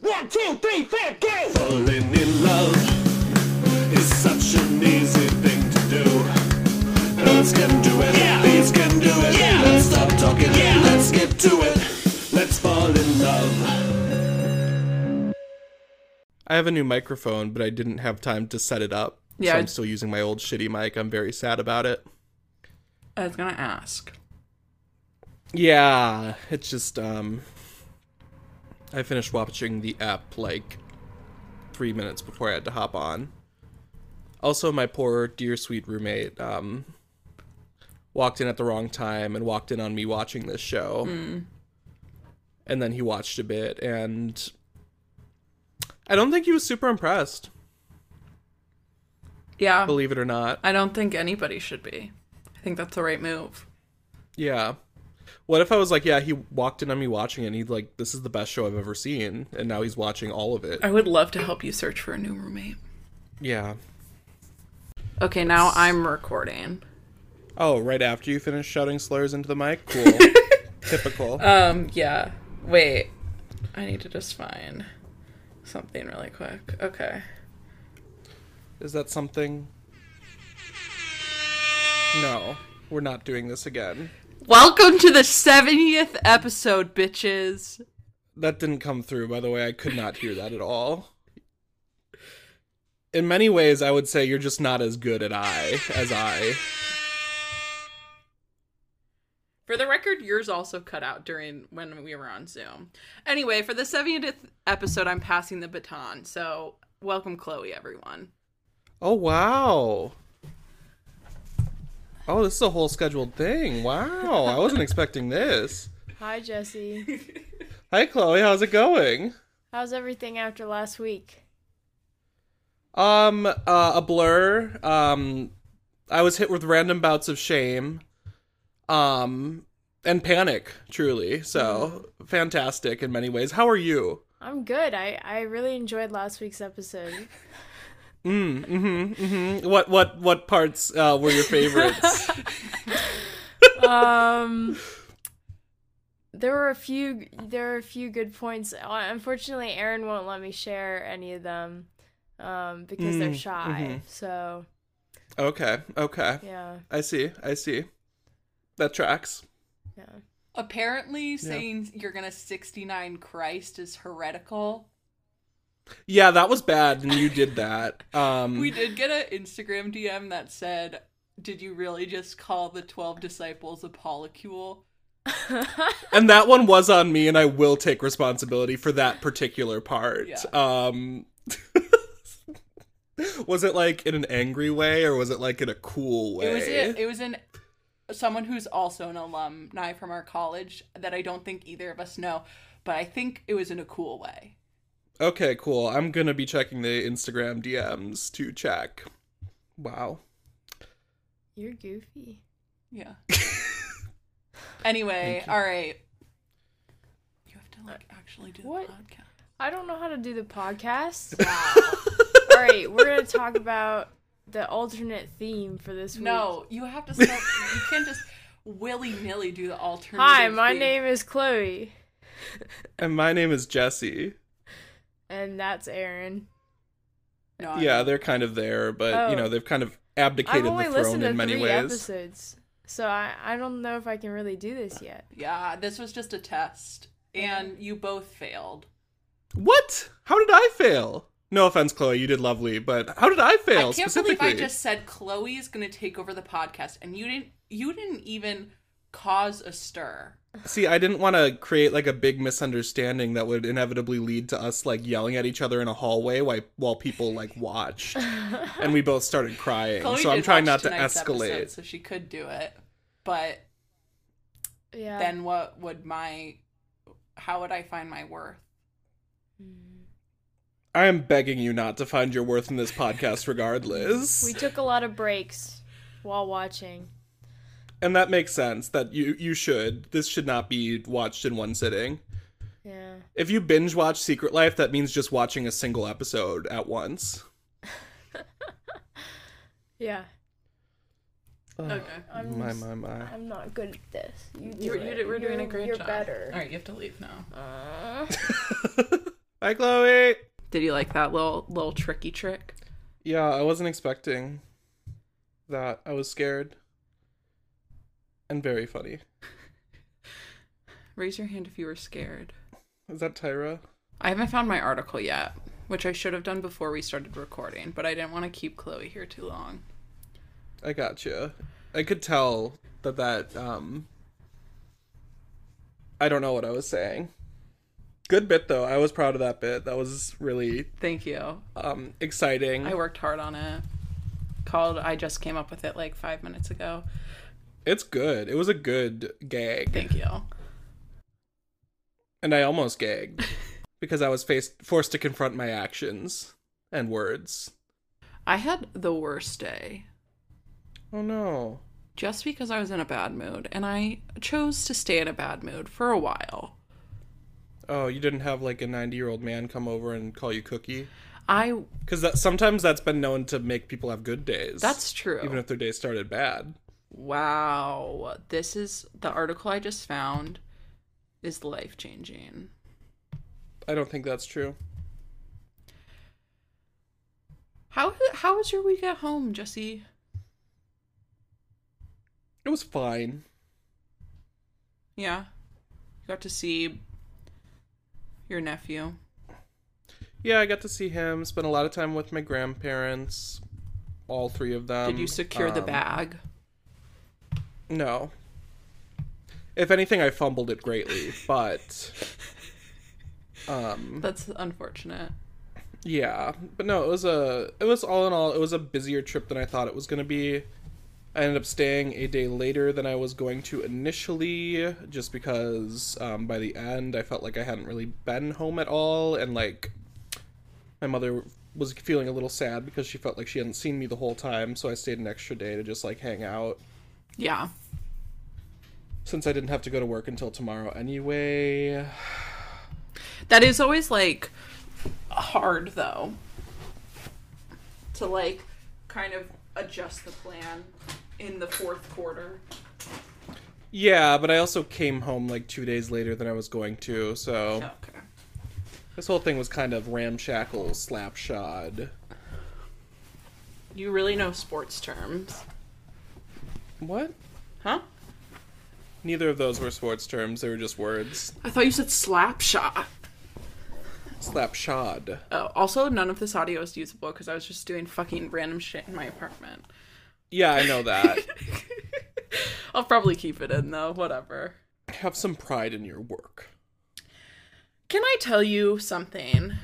One, two, three, four, go! Falling in love is such an easy thing to do. Girls can do it, Yeah. these can do it. Yeah. Let's stop talking, Yeah. let's get to it. Let's fall in love. I have a new microphone, but I didn't have time to set it up. Yeah, So I'm still using my old shitty mic. I'm very sad about it. I was gonna ask. Yeah, it's just um I finished watching the app like 3 minutes before I had to hop on. Also, my poor dear sweet roommate um walked in at the wrong time and walked in on me watching this show. And then he watched a bit and I don't think he was super impressed, Yeah, believe it or not. I don't think anybody should be. I think that's the right move. Yeah. What if I was like, yeah, he walked in on me watching it and he'd like, this is the best show I've ever seen, and now he's watching all of it. I would love to help you search for a new roommate. Yeah. Okay, now I'm recording. Oh, right after you finish shouting slurs into the mic? Cool. Typical. Um, yeah. Wait. I need to just find something really quick. Okay. Is that something? No, we're not doing this again. Welcome to the 70th episode, bitches. That didn't come through, by the way. I could not hear that at all. In many ways, I would say you're just not as good at I as I. For the record, yours also cut out during when we were on Zoom. Anyway, for the 70th episode, I'm passing the baton. So, welcome, Chloe, everyone. Oh wow. Oh, this is a whole scheduled thing. Wow, I wasn't expecting this. Hi, Jesse. Hi, Chloe. How's it going? How's everything after last week? Um, uh, a blur. Um, I was hit with random bouts of shame. Um, and panic. Truly, so fantastic in many ways. How are you? I'm good. I, I really enjoyed last week's episode. Mm, mm-hmm, mm-hmm. What what what parts uh, were your favorites? um, there were a few. There are a few good points. Uh, Unfortunately, Aaron won't let me share any of them, um, because they're Mm, shy. mhm. So okay, okay. yeah, I see. I see. That tracks. yeah. Apparently, saying you're gonna 69 Christ is heretical. Yeah, that was bad, and you did that. Um, We did get an Instagram DM that said, Did you really just call the 12 disciples a polycule? and that one was on me, and I will take responsibility for that particular part. Yeah. Um, was it like in an angry way, or was it like in a cool way? It was in, it was in someone who's also an alumni from our college that I don't think either of us know, but I think it was in a cool way. Okay, cool. I'm gonna be checking the Instagram DMs to check. Wow. You're goofy. Yeah. anyway, all right. You have to like actually do the podcast. I don't know how to do the podcast. Wow. All right, we're gonna talk about the alternate theme for this week. no, you have to start. you can't just willy nilly do the alternative. Hi, my theme. name is Chloe, And my name is Jesse. And that's Aaron. No, Yeah, they're kind of there, but you Oh. know they've kind of abdicated the throne listened to in many three ways. episodes, so I I don't know if I can really do this yet. Yeah, this was just a test, and mm. you both failed. What? How did I fail? No offense, Chloe, you did lovely, but how did I fail I can't specifically? believe I just said Chloe is going to take over the podcast, and you didn't. You didn't even cause a stir. See, I didn't want to create like a big misunderstanding that would inevitably lead to us like yelling at each other in a hallway while while people like watched, and we both started crying. Chloe so I'm trying not to escalate. episode, so she could do it. But Yeah. then, what would my? How would I find my worth? I am begging you not to find your worth in this podcast, regardless. we took a lot of breaks while watching. And that makes sense. That you you should. This should not be watched in one sitting. Yeah. If you binge watch Secret Life, that means just watching a single episode at once. Yeah. Okay. I'm My just- my my. I'm not good at this. You do You're, it. you did, we're doing a You're- great you're job. better. All right, you have to leave now. Uh, Hi, Chloe. Did you like that little little tricky trick? Yeah, I wasn't expecting that. I was scared. And very funny. Raise your hand if you were scared. Is that Tyra? I haven't found my article yet, which I should have done before we started recording, but I didn't want to keep Chloe here too long. I gotcha. I could tell that that um I don't know what I was saying. Good bit though. I was proud of that bit. That was really Thank you. um exciting. I worked hard on it. Called I just came up with it like 5 minutes ago. It's good. It was a good gag. Thank you. And I almost gagged because I was faced forced to confront my actions and words. I had the worst day Oh no. just because I was in a bad mood and I chose to stay in a bad mood for a while. Oh, you didn't have like a 90-year-old man come over and call you cookie? I Cuz that sometimes that's been known to make people have good days. That's true. Even if their day started bad. Wow. This is the article I just found is life changing. I don't think that's true. How how was your week at home, Jesse? It was fine. Yeah. You got to see your nephew. Yeah, I got to see him. Spent a lot of time with my grandparents, all three of them. Did you secure the Um, bag? No. If anything, I fumbled it greatly, but um, That's unfortunate. yeah. But no, it was a. It was all in all, it was a busier trip than I thought it was gonna be. I ended up staying a day later than I was going to initially, just because um, by the end I felt like I hadn't really been home at all, and like my mother was feeling a little sad because she felt like she hadn't seen me the whole time, so I stayed an extra day to just like hang out. Yeah. Since I didn't have to go to work until tomorrow anyway. That is always like hard though. To like kind of adjust the plan in the fourth quarter. Yeah, but I also came home like two days later than I was going to, so Okay. this whole thing was kind of ramshackle, slapshod. You really know sports terms. What? Huh? Neither of those were sports terms, they were just words. I thought you said slap shot. Slapshod. Oh, also none of this audio is usable because I was just doing fucking random shit in my apartment. Yeah, I know that. I'll probably keep it in though, whatever. Have some pride in your work. Can I tell you something?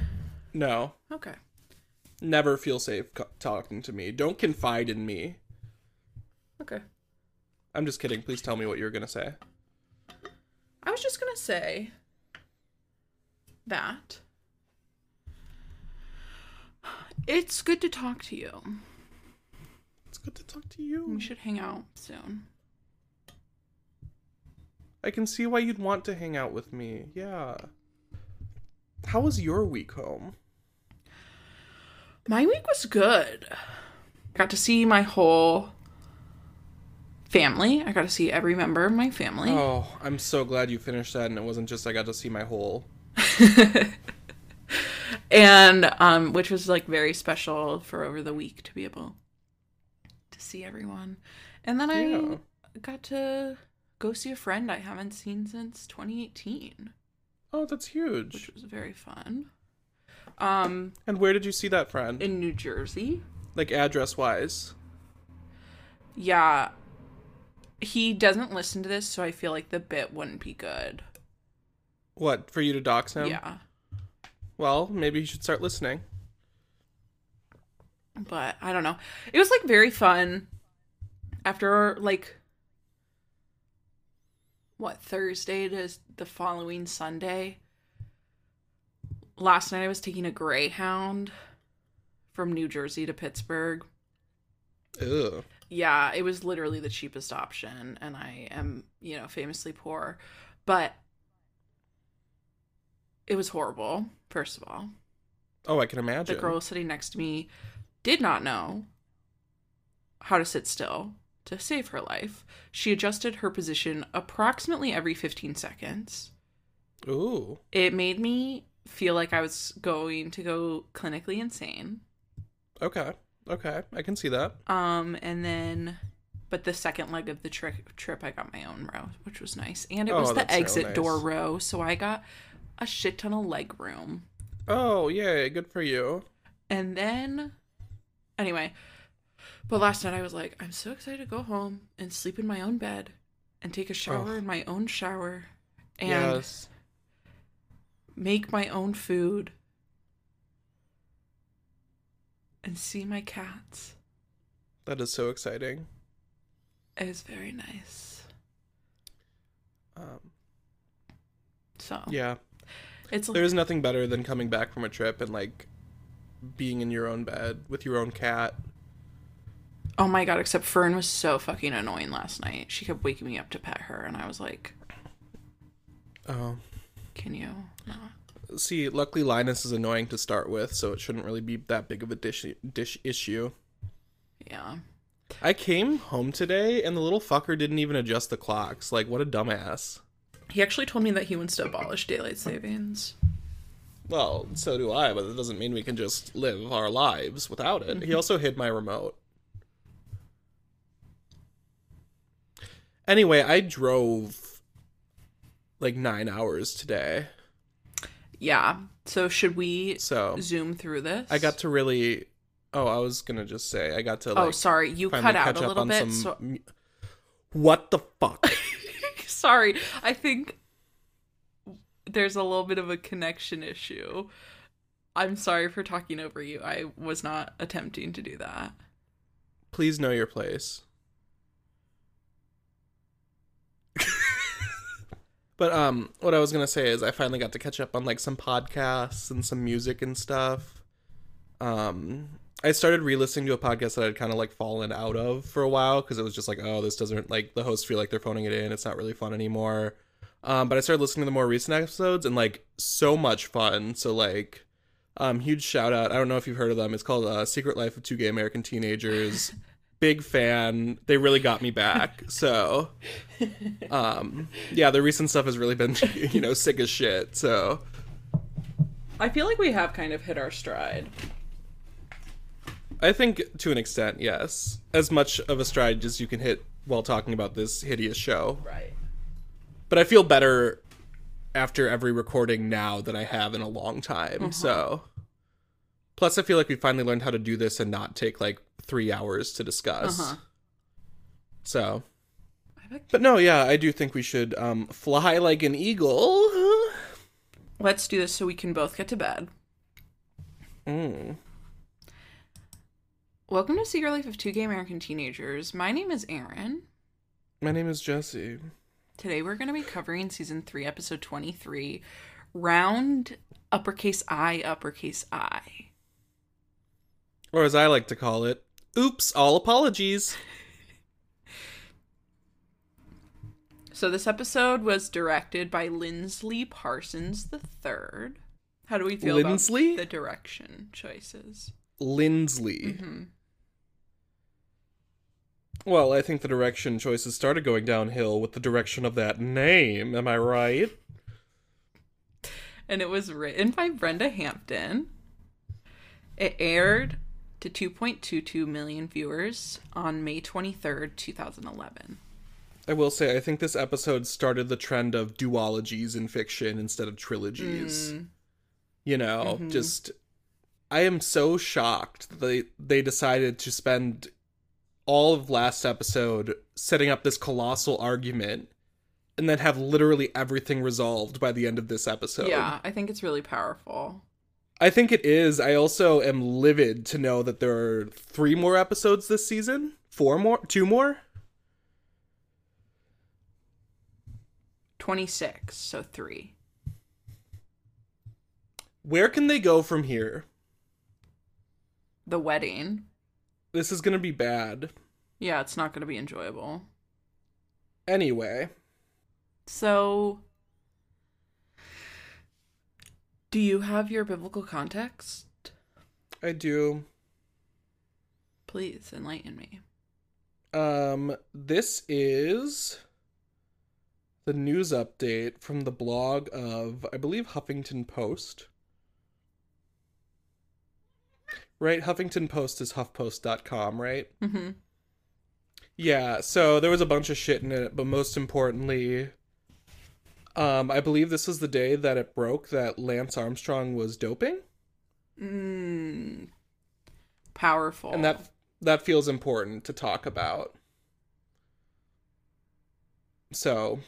No. Okay. Never feel safe talking to me. Don't confide in me. Okay. I'm just kidding. Please tell me what you're gonna say. I was just gonna say that it's good to talk to you. It's good to talk to you. We should hang out soon. I can see why you'd want to hang out with me. Yeah. How was your week home? My week was good. Got to see my whole family. I got to see every member of my family. Oh, I'm so glad you finished that and it wasn't just I got to see my whole. and um which was like very special for over the week to be able to see everyone. And then Yeah. I got to go see a friend I haven't seen since 2018, Oh, that's huge. which was very fun. Um And where did you see that friend? in New Jersey. like address wise? Yeah. He doesn't listen to this, so I feel like the bit wouldn't be good. What, for you to dox him? Yeah. Well, maybe he should start listening. but I don't know. It was like very fun after like what Thursday to the following Sunday. Last night I was taking a Greyhound from New Jersey to Pittsburgh. Ugh. Yeah, it was literally the cheapest option and I am, you know, famously poor, but it was horrible, first of all. Oh, I can imagine. The girl sitting next to me did not know how to sit still to save her life. She adjusted her position approximately every 15 seconds. Ooh. It made me feel like I was going to go clinically insane. Okay. Okay. I can see that. Um, and then, but the second leg of the trip, trip I got my own row, which was nice, and it Oh, was the that's real exit door row, so I got a shit ton of leg room. Oh, yay. Good for you. And then, anyway, but last night I was like, I'm so excited to go home and sleep in my own bed and take a shower Oh. in my own shower and yes. make my own food and see my cats. That is so exciting. It was very nice. Um, So yeah. it's There's nothing better than coming back from a trip and like being in your own bed with your own cat. oh my god. Except Fern was so fucking annoying last night. She kept waking me up to pet her, and I was like, Oh. "Can you not?" See, luckily Linus is annoying to start with, so it shouldn't really be that big of a dish dish issue. Yeah. I came home today and the little fucker didn't even adjust the clocks. Like what a dumbass. He actually told me that he wants to abolish daylight savings. Well, so do I, but that doesn't mean we can just live our lives without it. He mm-hmm. also hid my remote. Anyway, I drove like nine hours today. Yeah. So should we So zoom through this? I got to really. Oh, I was gonna just say I got to oh, like oh, sorry. You cut out a little bit. some. So... What the fuck? sorry. I think there's a little bit of a connection issue. I'm sorry for talking over you. I was not attempting to do that. Please know your place. But um what I was to say is I finally got to catch up on like some podcasts and some music and stuff. Um I started re-listening to a podcast that I'd kind of like fallen out of for a while because it was just like, oh, this doesn't like the hosts feel like they're phoning it in. It's not really fun anymore. Um, but I started listening to the more recent episodes and like so much fun. So like, um, huge shout out. I don't know if you've heard of them. It's called uh, Secret Life of Two Gay American Teenagers. Big fan. They really got me back. So, um, yeah, the recent stuff has really been, you know, sick as shit. So, I feel like we have kind of hit our stride. I think to an extent, yes, as much of a stride as you can hit while talking about this hideous show. Right. But I feel better after every recording now than I have in a long time. So, plus, I feel like we finally learned how to do this and not take like three hours to discuss. Uh-huh. So, but no, yeah, I do think we should um, fly like an eagle. Let's do this so we can both get to bed. Mm. Welcome to Secret Life of Two Gay American Teenagers. My name is Aaron. My name is Jesse. Today we're going to be covering season 3, episode 23, round uppercase I, uppercase I. Or as I like to call it, oops, all apologies. So this episode was directed by Lindsley Parsons III. How do we feel Lindsley? about the direction choices? Lindsley. hmm Well, I think the direction choices started going downhill with the direction of that name. Am I right? And it was written by Brenda Hampton. It aired to 2.22 million viewers on May 23rd, 2011. I will say, I think this episode started the trend of duologies in fiction instead of trilogies. Mm. You know, Mhm. just I am so shocked that they they decided to spend all of last episode setting up this colossal argument and then have literally everything resolved by the end of this episode. Yeah, I think it's really powerful. I think it is. I also am livid to know that there are three more episodes this season. Four more? Two more? 26, so 3. Where can they go from here? The wedding. This is gonna be bad. Yeah, it's not going to be enjoyable. Anyway, So, do you have your biblical context? I do. Please enlighten me. Um, this is the news update from the blog of, I believe, Huffington Post. Right? Huffington Post is huffpost.com, right? Mm hmm. Yeah, so there was a bunch of shit in it, but most importantly, um, I believe this is the day that it broke that Lance Armstrong was doping, Mm. Powerful. and that that feels important to talk about. So,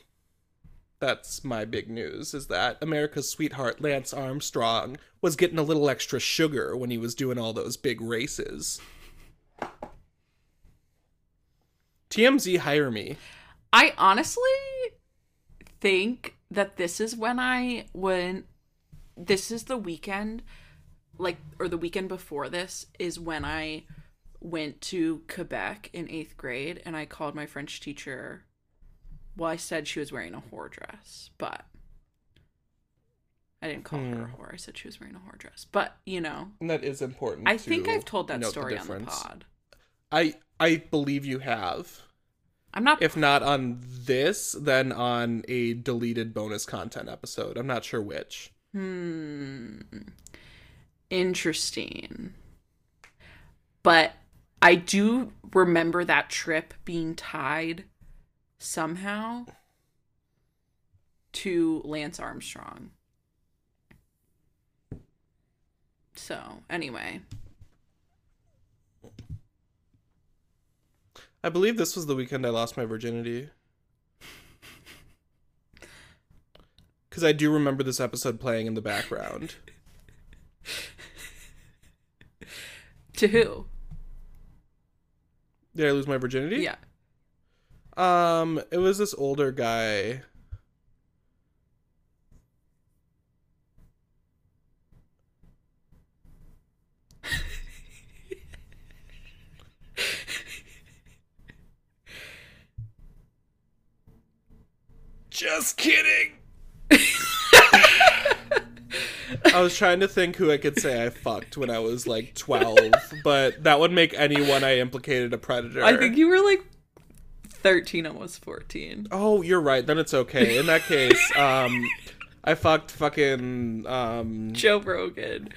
that's my big news: is that America's sweetheart Lance Armstrong was getting a little extra sugar when he was doing all those big races. TMZ hire me. I honestly think that this is when I when this is the weekend like or the weekend before this is when I went to Quebec in 8th grade and I called my French teacher. Well I said she was wearing a whore dress but I didn't call her a hmm. whore. I said she was wearing a whore dress. But you know And that is important. I think I've told that story on the pod. I I believe you have. I'm not If not on this, then on a deleted bonus content episode. I'm not sure which. Hmm. Interesting. But I do remember that trip being tied somehow to Lance Armstrong. So, anyway. I believe this was the weekend I lost my virginity. Because I do remember this episode playing in the background. To who? Did I lose my virginity? Yeah. Um, it was this older guy. Just kidding. I was trying to think who I could say I fucked when I was like 12, but that would make anyone I implicated a predator. I think you were like 13, almost 14. Oh, you're right. Then it's okay. In that case, um, I fucked fucking um Joe Rogan.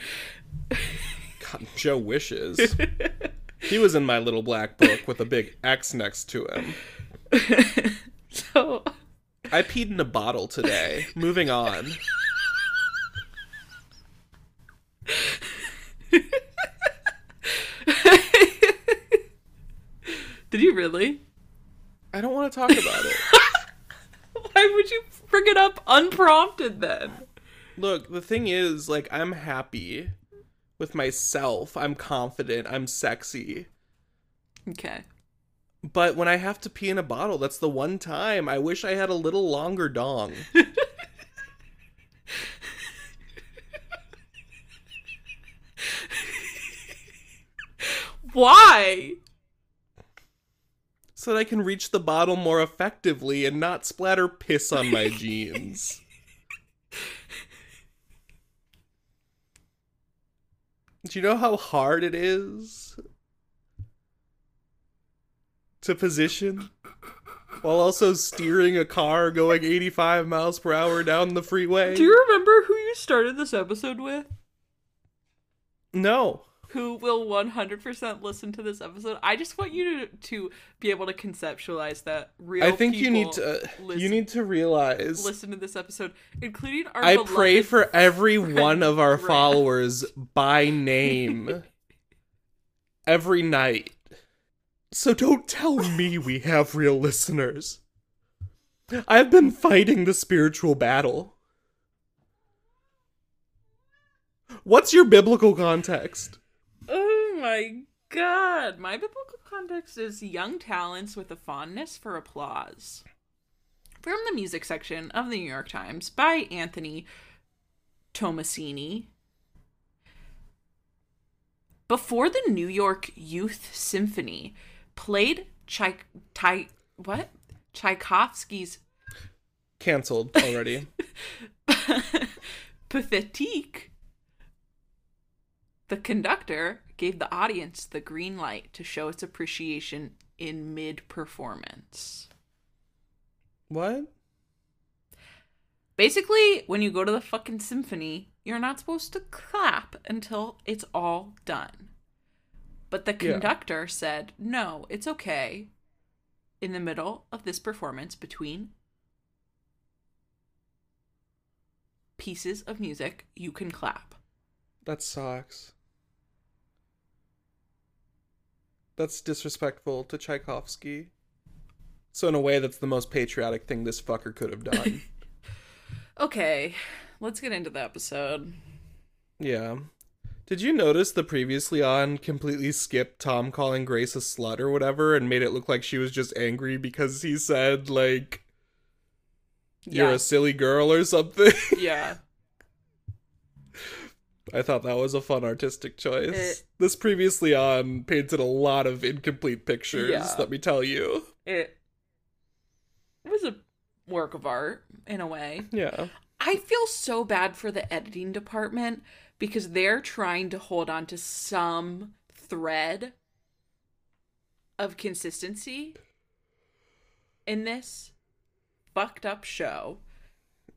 God, Joe Wishes. he was in my little black book with a big X next to him. So, I peed in a bottle today. Moving on. did you really? I don't want to talk about it. Why would you bring it up unprompted then? Look, the thing is, like, I'm happy with myself. I'm confident. I'm sexy. Okay. But when I have to pee in a bottle, that's the one time I wish I had a little longer dong. Why? so that I can reach the bottle more effectively and not splatter piss on my jeans. Do you know how hard it is to position while also steering a car going 85 miles per hour down the freeway? Do you remember who you started this episode with? No. Who will 100% listen to this episode? I just want you to, to be able to conceptualize that real I think you need to uh, listen, you need to realize listen to this episode, including our I pray for every one of our followers by name every night. So don't tell me we have real listeners. I've been fighting the spiritual battle. What's your biblical context? Oh my god. My biblical context is young talents with a fondness for applause. From the music section of the New York Times by Anthony Tommasini. Before the New York Youth Symphony played Tchaik- Ty- what? Tchaikovsky's Cancelled already. Pathetique, the conductor gave the audience the green light to show its appreciation in mid performance. what? Basically, when you go to the fucking symphony, you're not supposed to clap until it's all done. But the Yeah. conductor said, no, it's okay. In the middle of this performance between pieces of music, you can clap. That sucks. That's disrespectful to Tchaikovsky. So in a way, that's the most patriotic thing this fucker could have done. Okay, let's get into the episode. yeah. Did you notice the previously on completely skipped Tom calling Grace a slut or whatever and made it look like she was just angry because he said like you're Yeah. a silly girl or something? Yeah. I thought that was a fun artistic choice. It- this previously on painted a lot of incomplete pictures, Yeah. let me tell you. It was a work of art in a way. Yeah. I feel so bad for the editing department because they're trying to hold on to some thread of consistency in this fucked up show.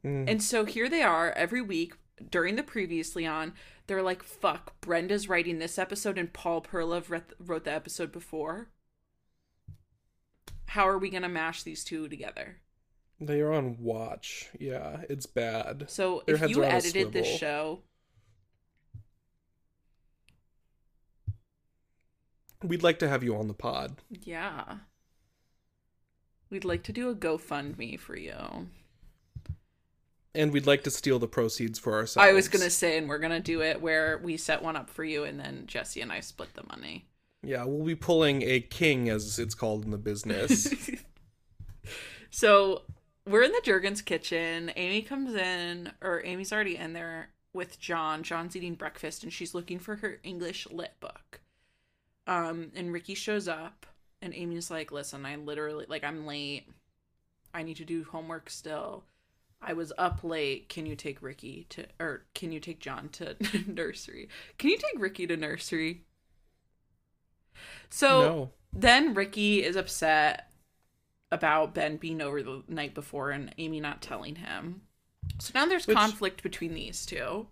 Mm. And so here they are every week during the previously on. They're like, fuck, Brenda's writing this episode and Paul Perlov wrote- wrote the episode before. How are we going to mash these two together? They are on watch. Yeah, it's bad. So Their if you are on a edited this show, We'd like to have you on the pod. yeah. We'd like to do a GoFundMe for you. And we'd like to steal the proceeds for ourselves. I was gonna say, and we're gonna do it where we set one up for you, and then Jesse and I split the money. Yeah, we'll be pulling a king, as it's called in the business. So we're in the Juergens kitchen. Amy comes in, or Amy's already in there with John. John's eating breakfast, and she's looking for her English lit book. Um, and Ricky shows up, and Amy's like, "Listen, I literally like I'm late. I need to do homework still. I was up late. Can you take Ricky to, or can you take John to nursery? Can you take Ricky to nursery?" So no. then Ricky is upset about Ben being over the night before and Amy not telling him. So now there's Which- conflict between these two.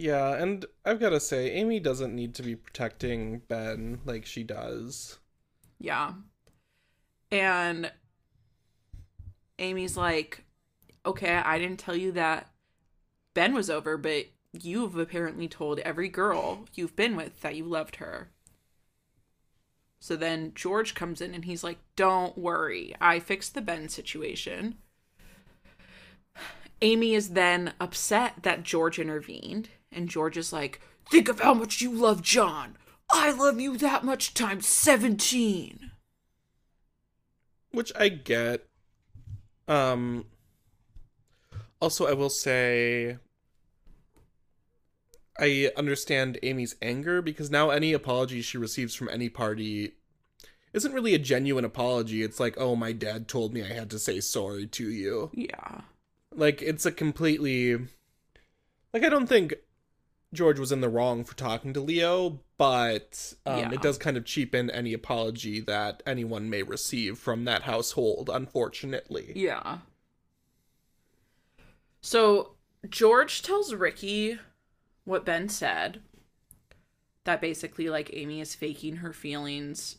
Yeah, and I've got to say, Amy doesn't need to be protecting Ben like she does. Yeah. And Amy's like, okay, I didn't tell you that Ben was over, but you've apparently told every girl you've been with that you loved her. So then George comes in and he's like, don't worry, I fixed the Ben situation. Amy is then upset that George intervened, and George is like, think of how much you love John. I love you that much times 17. Which I get. Um. Also, I will say. I understand Amy's anger because now any apology she receives from any party isn't really a genuine apology. It's like, oh, my dad told me I had to say sorry to you. Yeah. Like, it's a completely. Like, I don't think George was in the wrong for talking to Leo, but um, Yeah. it does kind of cheapen any apology that anyone may receive from that household, unfortunately. Yeah. So George tells Ricky what Ben said. That basically, like, Amy is faking her feelings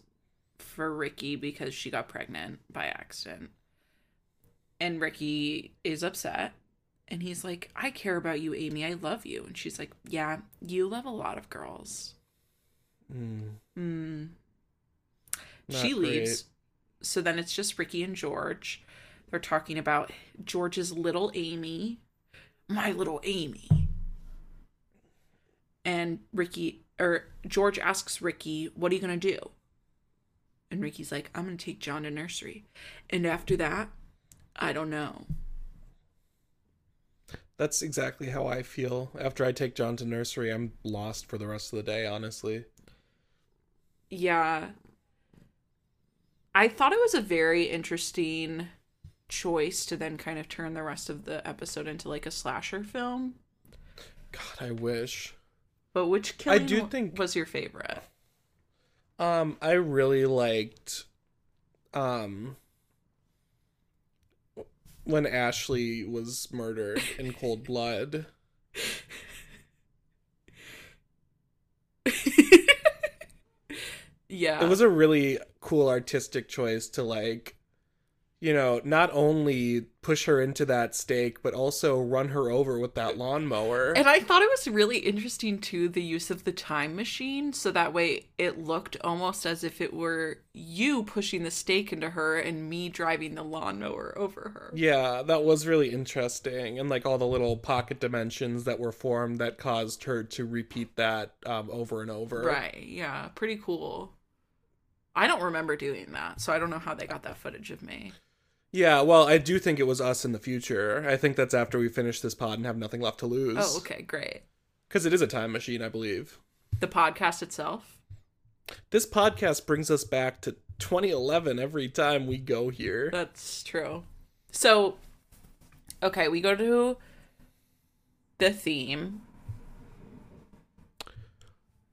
for Ricky because she got pregnant by accident. And Ricky is upset. And he's like, I care about you, Amy. I love you. And she's like, Yeah, you love a lot of girls. Mm, Mm. she great. leaves. So then it's just Ricky and George. They're talking about George's little Amy, my little Amy. And Ricky or George asks Ricky, "What are you going to do?" And Ricky's like, "I'm going to take John to nursery." And after that, I don't know. That's exactly how I feel. After I take John to nursery, I'm lost for the rest of the day, honestly. Yeah. I thought it was a very interesting choice to then kind of turn the rest of the episode into like a slasher film. God, I wish. But which killing I do think- was your favorite? Um, I really liked um when Ashley was murdered in cold blood. Yeah. it was a really cool artistic choice to like you know not only push her into that stake but also run her over with that lawnmower And I thought it was really interesting too the use of the time machine so that way it looked almost as if it were you pushing the stake into her and me driving the lawnmower over her. yeah that was really interesting and like all the little pocket dimensions that were formed that caused her to repeat that um, over and over Right. Yeah, pretty cool. I don't remember doing that, so I don't know how they got that footage of me. Yeah well i do think it was us in the future i think that's after we finish this pod and have nothing left to lose Oh, okay, great. because it is a time machine i believe The podcast itself? this podcast brings us back to 2011 every time we go here That's true. So, okay, we go to the theme.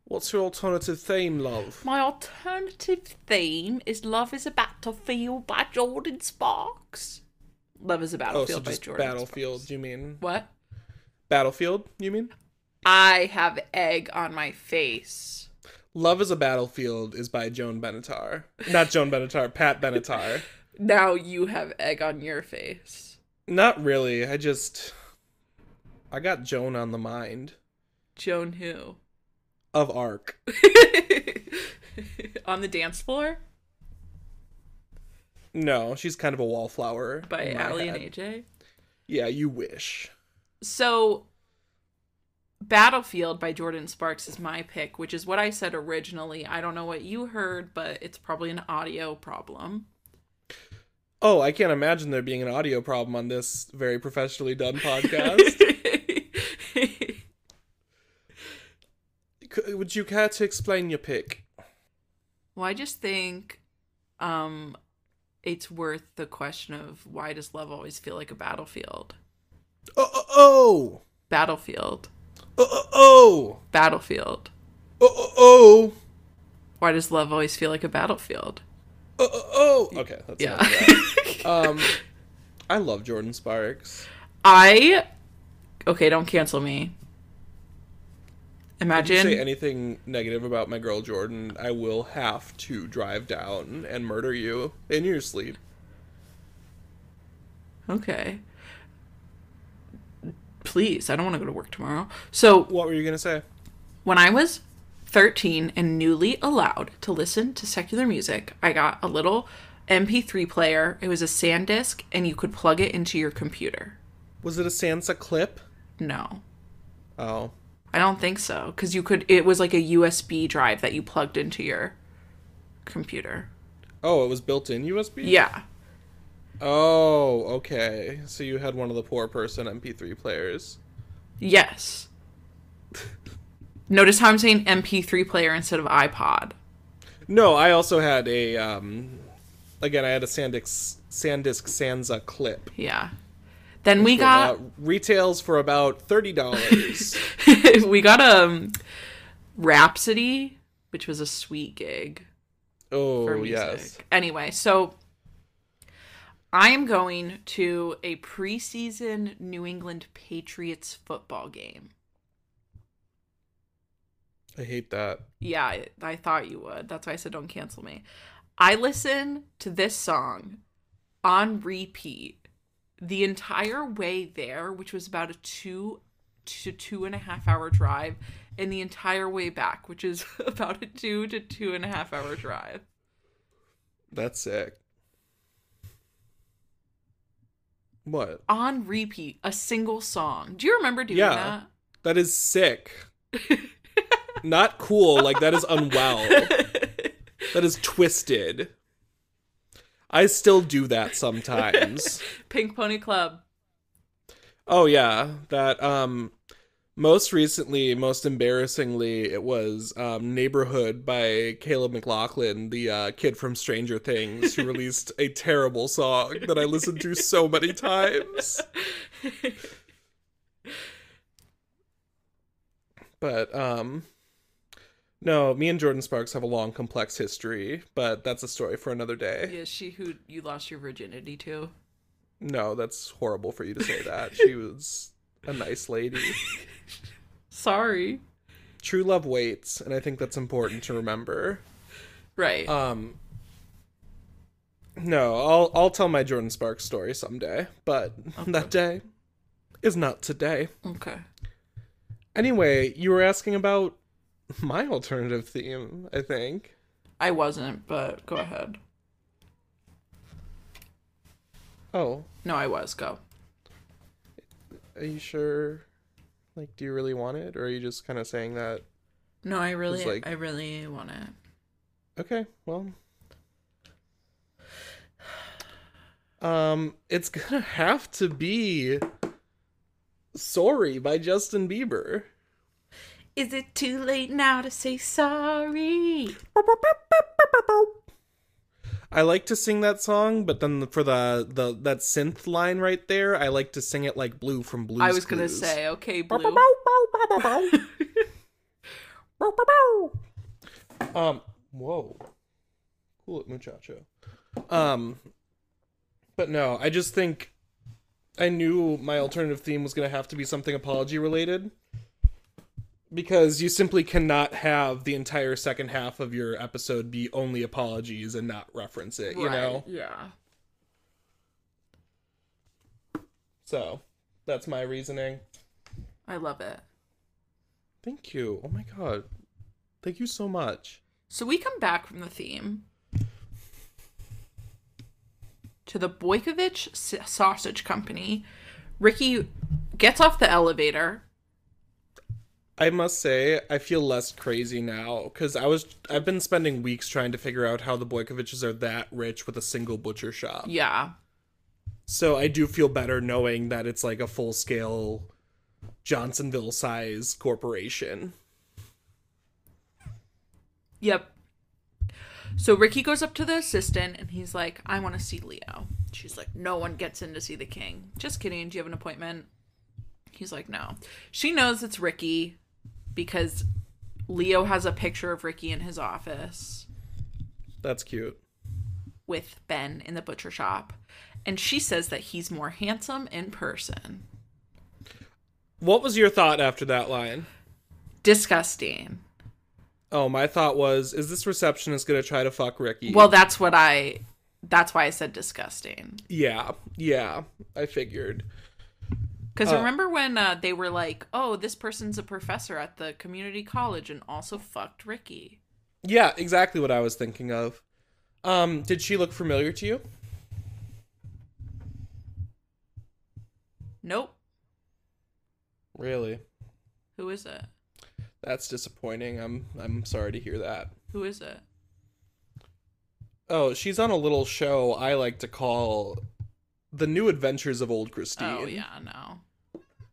What's your alternative theme, love? My alternative theme is Love is a Battlefield by Jordin Sparks. Love is a Oh, Battlefield so by just Jordin Battlefield, Sparks. you mean? What? Battlefield, you mean? I have egg on my face. Love is a Battlefield is by Joan Benatar. Not Joan Benatar, Pat Benatar. Now you have egg on your face. Not really. I just. I got Joan on the mind. Joan who? Of Arc. on the dance floor No, she's kind of a wallflower. by my Aly and. AJ. Yeah, you wish. So, Battlefield by Jordin Sparks is my pick, which is what I said originally. I don't know what you heard, but it's probably an audio problem. Oh, I can't imagine there being an audio problem on this very professionally done podcast. C- Would you care to explain your pick? well, I just think um it's worth the question of why does love always feel like a battlefield? Oh, oh, oh, Battlefield. oh, oh, oh, Battlefield. oh, oh, oh, Why does love always feel like a battlefield? oh, oh, oh. Okay, that's Yeah. that. um, I love Jordin Sparks. I okay, don't cancel me. If you Imagine say anything negative about my girl Jordin, I will have to drive down and murder you in your sleep. Okay. Please, I don't want to go to work tomorrow. So, What were you gonna say? when I was 13 and newly allowed to listen to secular music, I got a little MP3 player. It was a SanDisk, and you could plug it into your computer. Was it a Sansa clip? No, Oh, I don't think so. Because you could, it was like a USB drive that you plugged into your computer. oh, it was built-in USB. Yeah. Oh, okay. So you had one of the poor person MP3 players. Yes. Notice how I'm saying MP3 player instead of iPod. No, I also had a um again, I had a Sandisk Sandisk Sansa clip. Yeah. Then we got Uh, retails for about $30. we got um Rhapsody, which was a sweet gig oh, yes. Anyway, so I am going to a preseason New England Patriots football game. I hate that. Yeah, I, I thought you would. That's why I said don't cancel me. I listen to this song on repeat the entire way there, which was about a two to two and a half hour drive, and the entire way back, which is about a two to two and a half hour drive. That's sick. What? On repeat, a single song. Do you remember doing Yeah. That is sick. Not cool, like that is unwell. that? That is twisted. I still do that sometimes. Pink Pony Club. Oh yeah, that um most recently, most embarrassingly, it was um Neighborhood by Caleb McLaughlin, the uh, kid from Stranger Things, who released a terrible song that I listened to so many times. But um no, me and Jordin Sparks have a long complex history, but that's a story for another day. Yeah, she who you lost your virginity to. No, that's horrible for you to say that. She was a nice lady. Sorry. True love waits, and I think that's important to remember. Right. Um No, I'll I'll tell my Jordin Sparks story someday, but that day is not today. okay. Anyway, you were asking about my alternative theme, I think. I wasn't, but go ahead. Oh, No, I was. Go. are you sure? Like, do you really want it, or are you just kind of saying that? No, I really, like- I really want it. Okay, well, um, it's gonna have to be "Sorry" by Justin Bieber. Is it too late now to say sorry? I like to sing that song, but then for the the that synth line right there, I like to sing it like Blue from Blues. I was gonna Clues. say, okay, blue. um, whoa, cool it, muchacho. Um, but no, I just think I knew my alternative theme was gonna have to be something apology related. Because you simply cannot have the entire second half of your episode be only apologies and not reference it, you Right, know? Yeah. So, that's my reasoning. I love it. Thank you. Oh my god. Thank you so much. So we come back from the theme to the Boykewich S- Sausage Company. Ricky gets off the elevator. I must say, I feel less crazy now because I was I've been spending weeks trying to figure out how the Boykewiches are that rich with a single butcher shop. Yeah. So I do feel better knowing that it's like a full scale Johnsonville size corporation. Yep. So Ricky goes up to the assistant and he's like, I want to see Leo. She's like, No one gets in to see the king. Just kidding. Do you have an appointment? He's like, No. She knows it's Ricky because Leo has a picture of Ricky in his office That's cute. with Ben in the butcher shop. And she says that he's more handsome in person. What was your thought after that line? Disgusting. Oh, my thought was, is this receptionist gonna try to fuck Ricky? Well, that's what I. That's why I said disgusting. yeah, yeah, I figured. Because Uh, remember when uh, they were like, "Oh, this person's a professor at the community college and also fucked Ricky." Yeah, exactly what I was thinking of. Um, did she look familiar to you? Nope. Really? Who is it? That's disappointing. I'm I'm sorry to hear that. Who is it? Oh, she's on a little show I like to call The New Adventures of Old Christine. Oh yeah, no.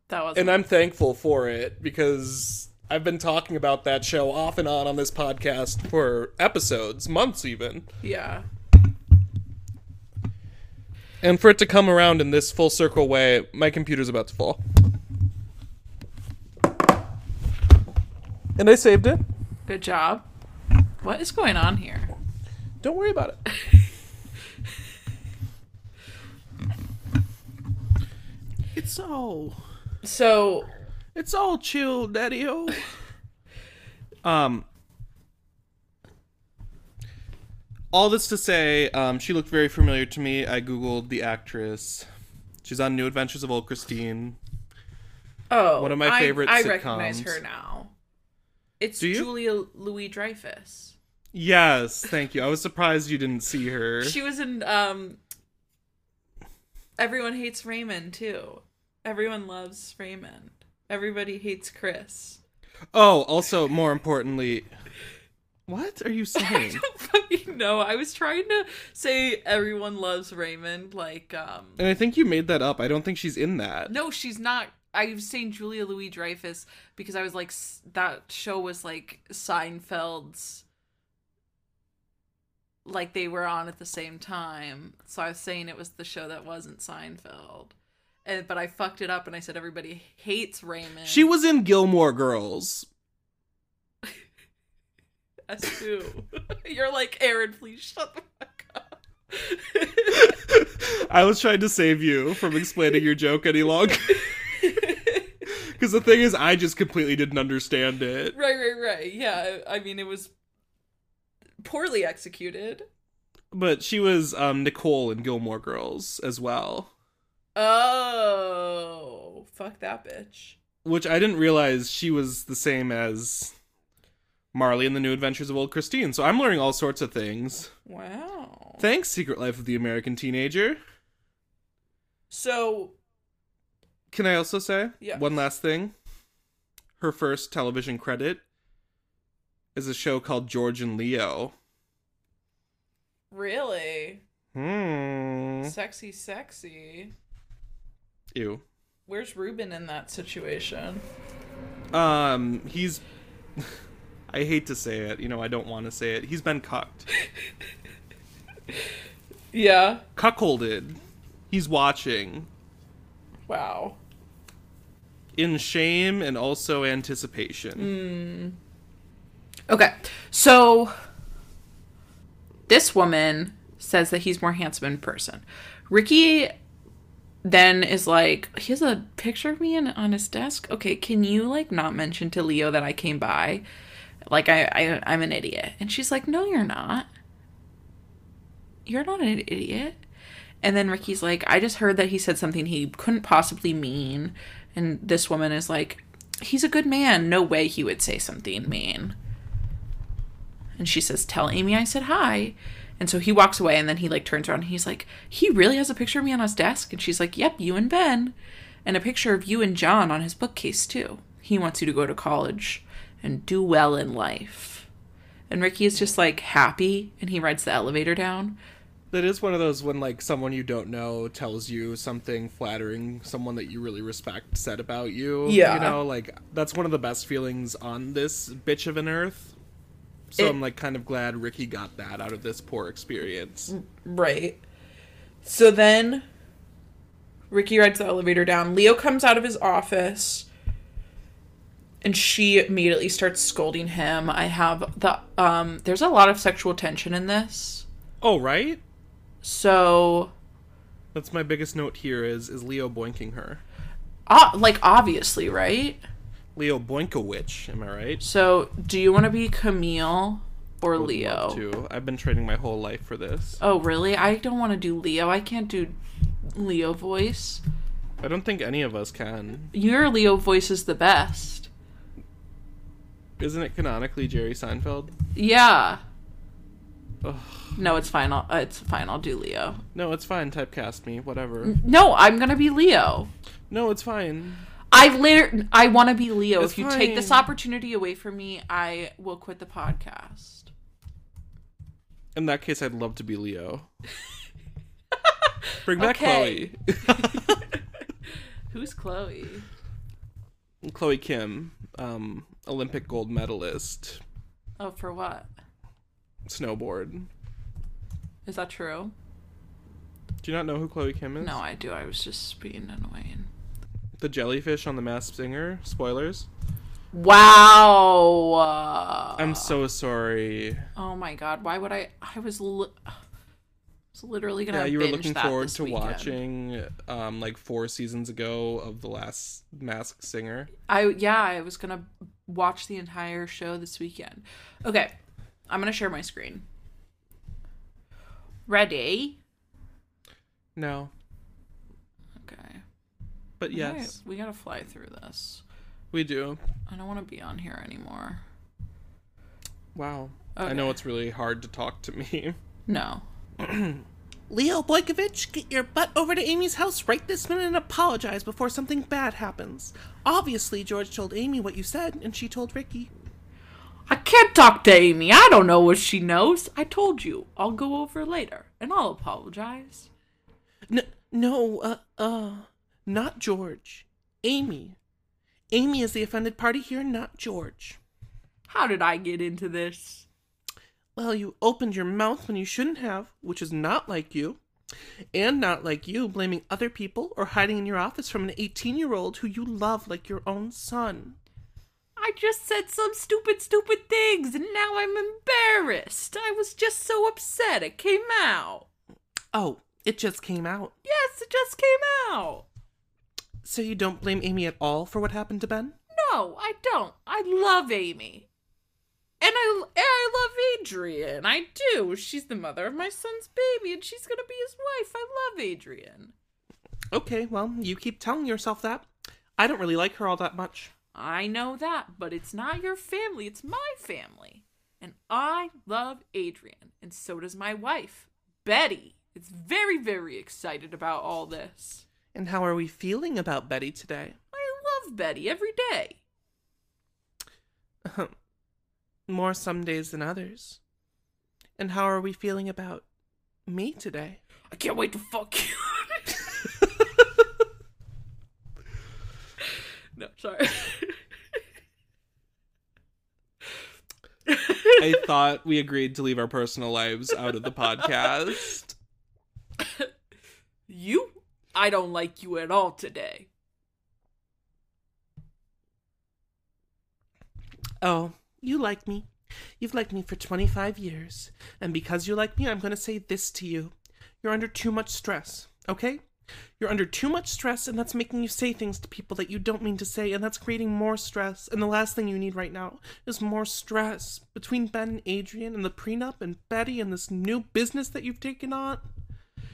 That was. And I'm thankful for it because I've been talking about that show off and on on this podcast for episodes, months even. yeah. And for it to come around in this full circle way, my computer's about to fall. And I saved it. Good job. What is going on here? Don't worry about it. it's all So it's all chill, daddy o. um all this to say, um, she looked very familiar to me. I googled the actress. She's on New Adventures of Old Christine. Oh, One of my I- favorite I, recognize sitcoms. her now. It's? Julia Louis Dreyfus. Yes, thank you. I was surprised you didn't see her. She was in um. Everyone hates Raymond too. Everyone loves Raymond. Everybody hates Chris. Oh, also more importantly, what are you I saying? don't fucking know. I was trying to say everyone loves Raymond. Like, um, and I think you made that up. I don't think she's in that. no, she's not. I was saying Julia Louis Dreyfus because I was like, that show was like Seinfeld's. Like they were on at the same time, so I was saying it was the show that wasn't Seinfeld, and but I fucked it up and I said everybody hates Raymond. She was in Gilmore Girls. Us too. You're like Aaron. Please shut the fuck up. I was trying to save you from explaining your joke any longer. Because the thing is, I just completely didn't understand it. Right, right, right. Yeah, I mean, it was poorly executed. But she was um, Nicole in Gilmore Girls as well, Oh, fuck that bitch. which I didn't realize she was the same as Marly in the New Adventures of Old Christine. So I'm learning all sorts of things. Wow. Thanks, Secret Life of the American Teenager. So, Can I also say Yes. one last thing? Her first television credit is a show called George and Leo. really? Hmm. Sexy, sexy. Ew. Where's Ruben in that situation? Um, he's. I hate to say it. You know, I don't want to say it. He's been cucked. Yeah. Cuckolded. He's watching Wow. in shame and also anticipation. Okay. So this woman says that he's more handsome in person. Ricky then is like, he has a picture of me in, on his desk. Okay, can you like not mention to Leo that I came by? Like I, I I'm an idiot. And she's like, No, you're not. You're not an idiot. And then Ricky's like, I just heard that he said something he couldn't possibly mean. And this woman is like, He's a good man. No way he would say something mean. And she says, Tell Amy I said hi. And so he walks away and then he like turns around and he's like, He really has a picture of me on his desk? And she's like, Yep, you and Ben. And a picture of you and John on his bookcase too. He wants you to go to college and do well in life. And Ricky is just like happy and he rides the elevator down. That is one of those when like someone you don't know tells you something flattering, someone that you really respect said about you. Yeah. You know, like that's one of the best feelings on this bitch of an earth. So It- I'm like kind of glad Ricky got that out of this poor experience. Right. So then Ricky rides the elevator down. Leo comes out of his office and she immediately starts scolding him. I have the um there's a lot of sexual tension in this. Oh, right? So That's my biggest note here is is Leo boinking her. uh, like obviously, right? Leo Boinkowicz, am I right? So do you want to be Camille or Would Leo? love to. I've been training my whole life for this. Oh, really? I don't want to do Leo. I can't do Leo voice. I don't think any of us can. Your Leo voice is the best. Isn't it canonically Jerry Seinfeld? Yeah. Ugh. No, it's fine. I'll, uh, it's fine. I'll do Leo. No, it's fine. Typecast me, whatever. No, I'm gonna be Leo. No, it's fine. I later. I want to be Leo. It's if you take this opportunity away from me, I will quit the podcast. In that case, I'd love to be Leo. Bring back Chloe. Who's Chloe? Chloe Kim, um, Olympic gold medalist, Oh, for what? snowboard. Is that true? Do you not know who Chloe Kim is? No, I do. I was just being annoying. The jellyfish on The Masked Singer. Spoilers. Wow. I'm so sorry. Oh my god. Why would I? I was. Li- I was literally gonna. Yeah, you were looking forward to weekend. watching, um, like four seasons ago of The Last Masked Singer. I yeah, I was gonna watch the entire show this weekend. Okay, I'm gonna share my screen. Ready? No, Okay. But yes, Alright, we gotta fly through this. we do. I don't want to be on here anymore. Wow. I know it's really hard to talk to me. No. Leo Boykewich, get your butt over to Amy's house right this minute and apologize before something bad happens. Obviously, George told Amy what you said, and she told Ricky. I can't talk to Amy. I don't know what she knows. I told you. I'll go over later and I'll apologize. N- no, uh, uh, not George. Amy. Amy is the offended party here, not George. How did I get into this? Well, you opened your mouth when you shouldn't have, which is not like you. And not like you blaming other people or hiding in your office from an 18 year old who you love like your own son. I just said some stupid, stupid things and now I'm embarrassed. I was just so upset it came out. Oh, it just came out. Yes, it just came out. So you don't blame Amy at all for what happened to Ben? No, I don't. I love Amy. And I, and I love Adrian. I do. She's the mother of my son's baby, and she's gonna be his wife. I love Adrian. Okay, well, you keep telling yourself that. I don't really like her all that much. I know that, but it's not your family, it's my family. And I love Adrian, and so does my wife, Betty. Is very, very excited about all this. And how are we feeling about Betty today? I love Betty every day. More some days than others. And how are we feeling about me today? I can't wait to fuck you. no, sorry. I thought we agreed to leave our personal lives out of the podcast. you? I don't like you at all today. Oh, you like me. You've liked me for 25 years. And because you like me, I'm going to say this to you. You're under too much stress, okay? You're under too much stress, and that's making you say things to people that you don't mean to say, and that's creating more stress. And the last thing you need right now is more stress between Ben and Adrian and the prenup and Betty and this new business that you've taken on.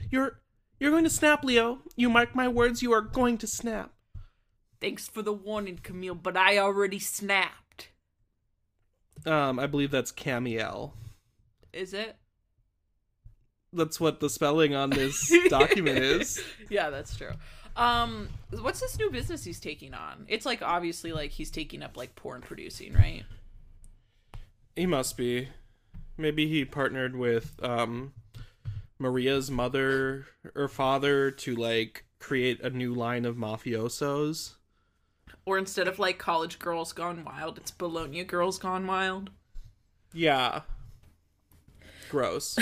You're you're going to snap, Leo. You mark my words, you are going to snap. Thanks for the warning, Camille, but I already snapped. Um, I believe that's Camiel. Is it? That's what the spelling on this document is. Yeah, that's true. Um, what's this new business he's taking on? It's like obviously like he's taking up like porn producing, right? He must be. Maybe he partnered with um Maria's mother or father to like create a new line of mafiosos. Or instead of like college girls gone wild, it's Bologna girls gone wild. Yeah. Gross.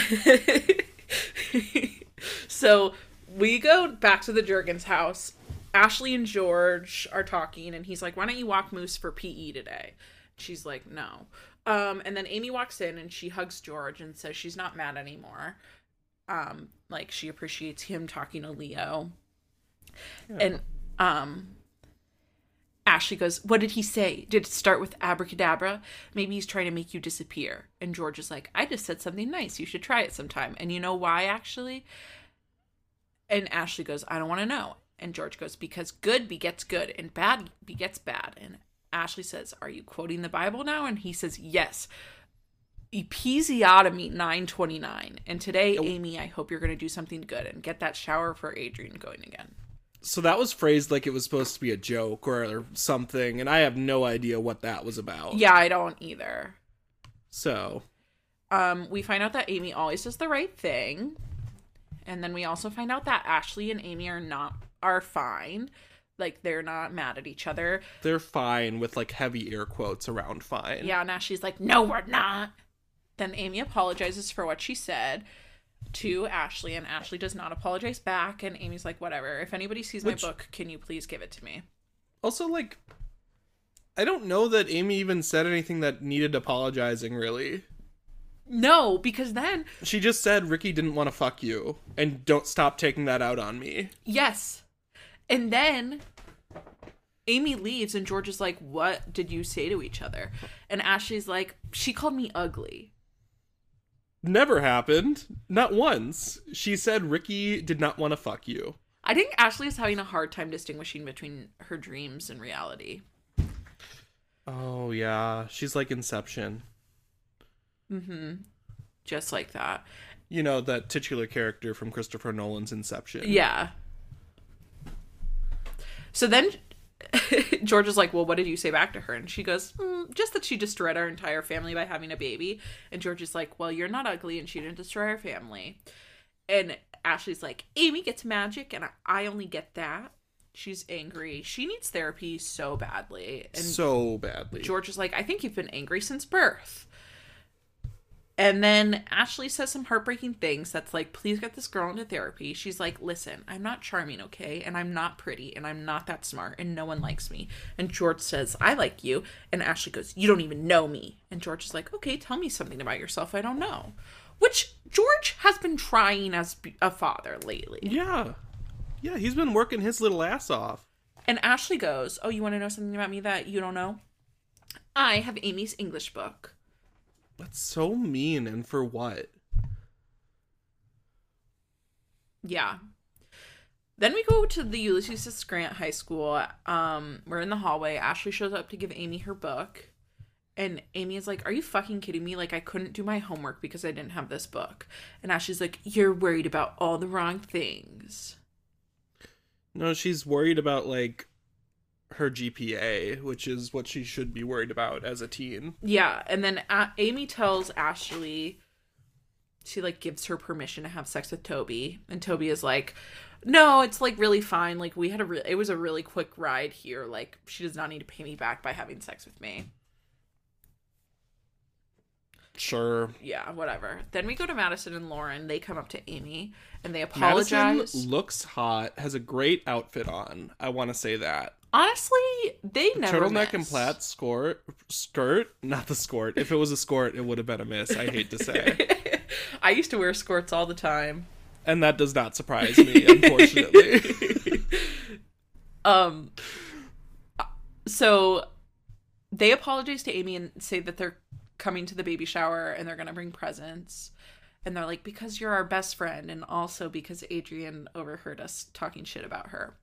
so we go back to the Juergens house. Ashley and George are talking, and he's like, "Why don't you walk Moose for PE today?" She's like, "No." Um, and then Amy walks in and she hugs George and says she's not mad anymore. Um, like she appreciates him talking to Leo. And um, Ashley goes, What did he say? Did it start with abracadabra? Maybe he's trying to make you disappear. And George is like, I just said something nice. You should try it sometime. And you know why, actually? And Ashley goes, I don't want to know. And George goes, Because good begets good and bad begets bad. And Ashley says, Are you quoting the Bible now? And he says, Yes. Episiotomy 929. And today, Amy, I hope you're going to do something good and get that shower for Adrian going again. so that was phrased like it was supposed to be a joke or something, and I have no idea what that was about. Yeah, I don't either. So um, we find out that Amy always does the right thing, and then we also find out that Ashley and Amy are not are fine, like they're not mad at each other. they're fine with like heavy air quotes around fine. Yeah, and Ashley's like, "No, we're not." Then Amy apologizes for what she said to Ashley, and Ashley does not apologize back. And Amy's like, "Whatever. If anybody sees Which- my book, can you please give it to me?" Also, like, I don't know that Amy even said anything that needed apologizing. Really, No, because then she just said Ricky didn't want to fuck you, and don't stop taking that out on me. Yes. And then Amy leaves and George is like, What did you say to each other? And Ashley's like, She called me ugly. Never happened. Not once. She said Ricky did not want to fuck you. I think Ashley is having a hard time distinguishing between her dreams and reality. Oh yeah, she's like Inception. Mhm. Just like that. You know that titular character from Christopher Nolan's Inception. Yeah. So then George is like, Well, what did you say back to her? And she goes, mm, Just that she destroyed our entire family by having a baby. And George is like, Well, you're not ugly and she didn't destroy our family. And Ashley's like, Amy gets magic and I- I only get that. She's angry. She needs therapy so badly. And so badly. George is like, I think you've been angry since birth. And then Ashley says some heartbreaking things that's like, please get this girl into therapy. She's like, listen, I'm not charming, okay? And I'm not pretty, and I'm not that smart, and no one likes me. And George says, I like you. And Ashley goes, You don't even know me. And George is like, Okay, tell me something about yourself I don't know. Which George has been trying as a father lately. Yeah. Yeah, he's been working his little ass off. And Ashley goes, Oh, you want to know something about me that you don't know? I have Amy's English book. That's so mean and for what? Yeah. Then we go to the Ulysses S. Grant High School. Um, we're in the hallway. Ashley shows up to give Amy her book. And Amy is like, Are you fucking kidding me? Like, I couldn't do my homework because I didn't have this book. And Ashley's like, You're worried about all the wrong things. No, she's worried about like her GPA, which is what she should be worried about as a teen. Yeah. And then A- Amy tells Ashley, she like gives her permission to have sex with Toby. And Toby is like, No, it's like really fine. Like, we had a, re- it was a really quick ride here. Like, she does not need to pay me back by having sex with me. Sure. yeah, whatever. Then we go to Madison and Lauren. They come up to Amy and they Madison apologize. looks hot, has a great outfit on. I want to say that. Honestly, they never Turtleneck and plaid skirt, skirt, not the skirt. If it was a skirt, it would have been a miss. I hate to say, I used to wear skirts all the time. and that does not surprise me, unfortunately. Um, so they apologize to Amy and say that they're coming to the baby shower and they're gonna bring presents. And they're like, because you're our best friend, and also because Adrian overheard us talking shit about her.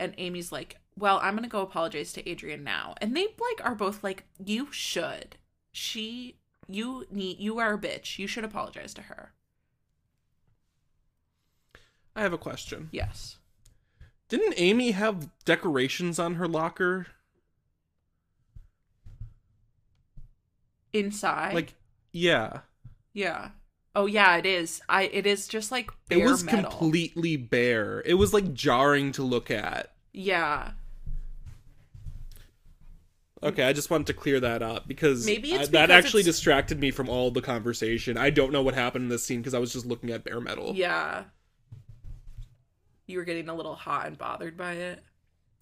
And Amy's like, well, I'm gonna go apologize to Adrian now. And they like are both like, you should. She, you need, you are a bitch. You should apologize to her. I have a question. Yes. Didn't Amy have decorations on her locker? Inside. Like, yeah. yeah. Oh yeah, it is. I. It is just like It was metal. completely bare. It was like jarring to look at. Yeah. Okay, I just wanted to clear that up because Maybe I- that because actually it's- distracted me from all the conversation. I don't know what happened in this scene because I was just looking at bare metal. Yeah. You were getting a little hot and bothered by it.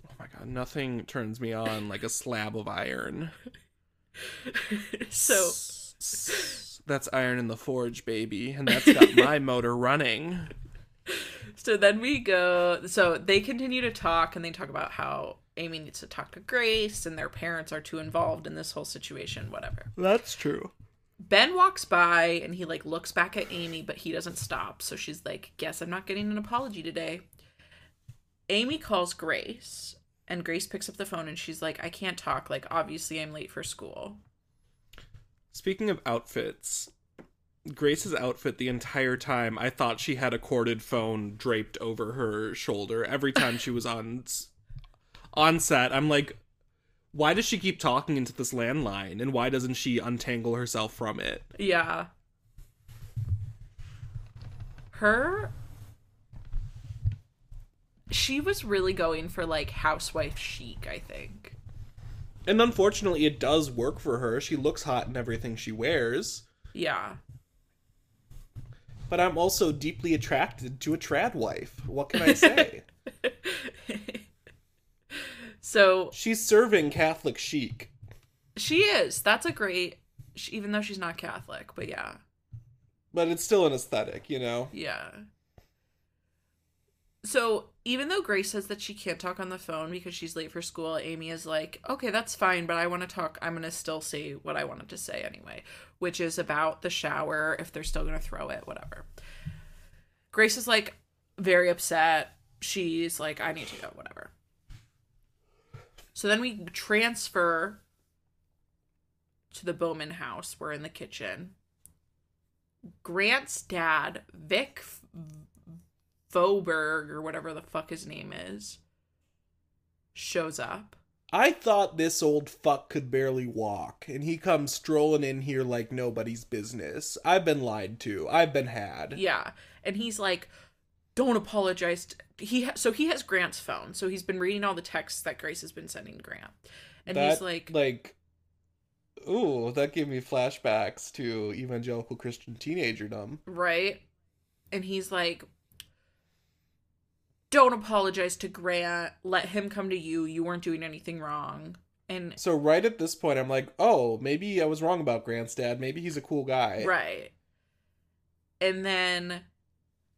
Oh my god, nothing turns me on like a slab of iron. So That's iron in the forge, baby, and that's got my motor running. so then we go so they continue to talk and they talk about how Amy needs to talk to Grace and their parents are too involved in this whole situation, whatever. That's true. Ben walks by and he like looks back at Amy, but he doesn't stop. So she's like, "Guess I'm not getting an apology today." Amy calls Grace, and Grace picks up the phone and she's like, "I can't talk. Like, obviously, I'm late for school." Speaking of outfits, Grace's outfit the entire time, I thought she had a corded phone draped over her shoulder every time she was on on set. I'm like, why does she keep talking into this landline, and why doesn't she untangle herself from it? Yeah. Her. She was really going for like housewife chic, I think. And unfortunately, it does work for her. She looks hot in everything she wears. Yeah. But I'm also deeply attracted to a trad wife. What can I say? So She's serving Catholic chic. she is. That's a great. Even though she's not Catholic, but yeah. But it's still an aesthetic, you know? Yeah. So even though Grace says that she can't talk on the phone because she's late for school, Amy is like, okay, that's fine, but I want to talk. I'm going to still say what I wanted to say anyway, which is about the shower, if they're still going to throw it, whatever. Grace is like very upset. She's like, I need to go, whatever. So then we transfer to the Bowman house. We're in the kitchen. Grant's dad, Vic Voberg or whatever the fuck his name is, shows up. I thought this old fuck could barely walk, and he comes strolling in here like nobody's business. I've been lied to. I've been had. Yeah, and he's like, "Don't apologize." To... He ha- so he has Grant's phone, so he's been reading all the texts that Grace has been sending Grant, and that, he's like, like, ooh, that gave me flashbacks to evangelical Christian teenagerdom. right, and he's like, "Don't apologize to Grant. Let him come to you. You weren't doing anything wrong." And So right at this point, I'm like, oh, maybe I was wrong about Grant's dad. Maybe he's a cool guy. Right. And then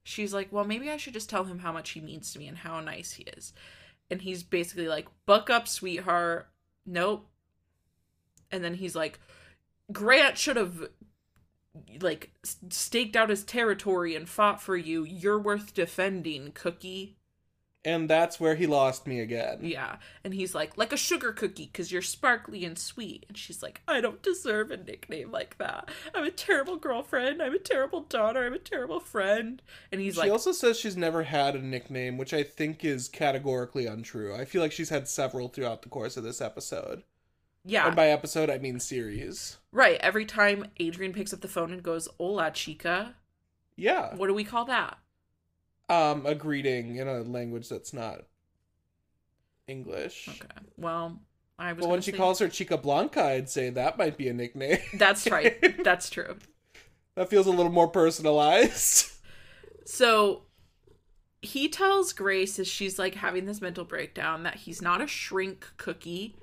she's like, well, maybe I should just tell him how much he means to me and how nice he is. And he's basically like, buck up, sweetheart. Nope. And then he's like, Grant should have like staked out his territory and fought for you. You're worth defending, Cookie. And that's where he lost me again. Yeah. And he's like, like a sugar cookie because you're sparkly and sweet. And she's like, I don't deserve a nickname like that. I'm a terrible girlfriend. I'm a terrible daughter. I'm a terrible friend. And he's She like, She also says she's never had a nickname, which I think is categorically untrue. I feel like she's had several throughout the course of this episode. yeah. And by episode, I mean series. right. Every time Adrian picks up the phone and goes, Hola, chica. Yeah. What do we call that? Um, a greeting in a language that's not English. Okay. Well, I was. But when she say- calls her Chica Blanca, I'd say that might be a nickname. That's right. That's true. that feels a little more personalized. So he tells Grace as she's like having this mental breakdown that he's not a shrink cookie.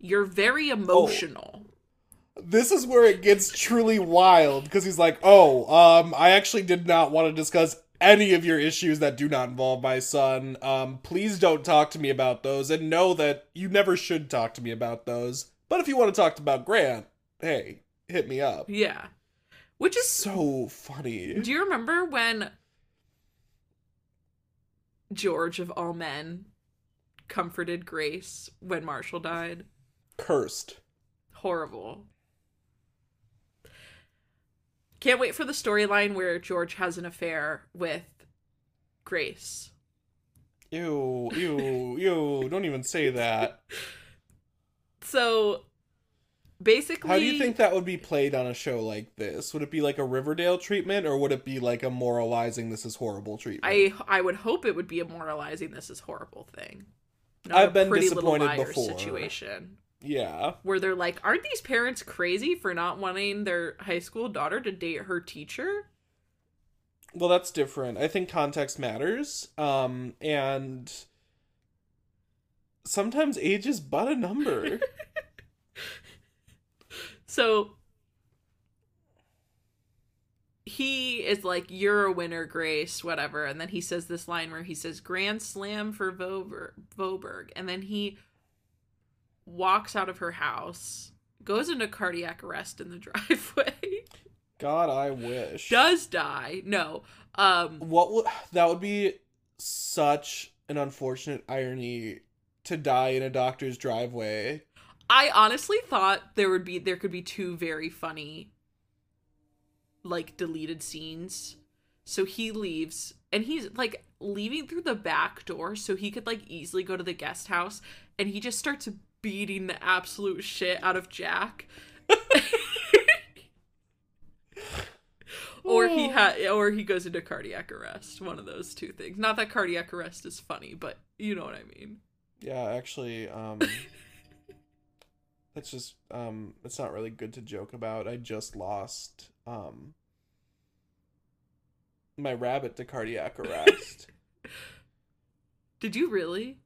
You're very emotional. this is where it gets truly wild because he's like, "Oh, um, I actually did not want to discuss any of your issues that do not involve my son. Um, please don't talk to me about those, and know that you never should talk to me about those. But if you want to talk about Grant, hey, hit me up." Yeah. Which is So funny. Do you remember when George of all men comforted Grace when Marshall died? Cursed. Horrible. Can't wait for the storyline where George has an affair with Grace. Ew, ew, ew! Don't even say that. So basically How do you think that would be played on a show like this? Would it be like a Riverdale treatment, or would it be like a moralizing "this is horrible" treatment? I I would hope it would be a moralizing this is horrible thing. Not I've been Pretty Little disappointed before. situation. Yeah, where they're like, aren't these parents crazy for not wanting their high school daughter to date her teacher? well, that's different. I think context matters, um, and sometimes age is but a number. So he is like, You're a winner, Grace, whatever. And then he says this line where he says, Grand slam for Vober- Voberg. And then he walks out of her house, goes into cardiac arrest in the driveway, God, I wish. does die. No. Um, What would that would be such an unfortunate irony to die in a doctor's driveway. I honestly thought there would be there could be two very funny like deleted scenes. So he leaves and he's like leaving through the back door so he could like easily go to the guest house and he just starts beating the absolute shit out of Jack. or he ha- or he goes into cardiac arrest, one of those two things. Not that cardiac arrest is funny, but you know what I mean. Yeah, actually, um that's just um it's not really good to joke about. I just lost um my rabbit to cardiac arrest. Did you really?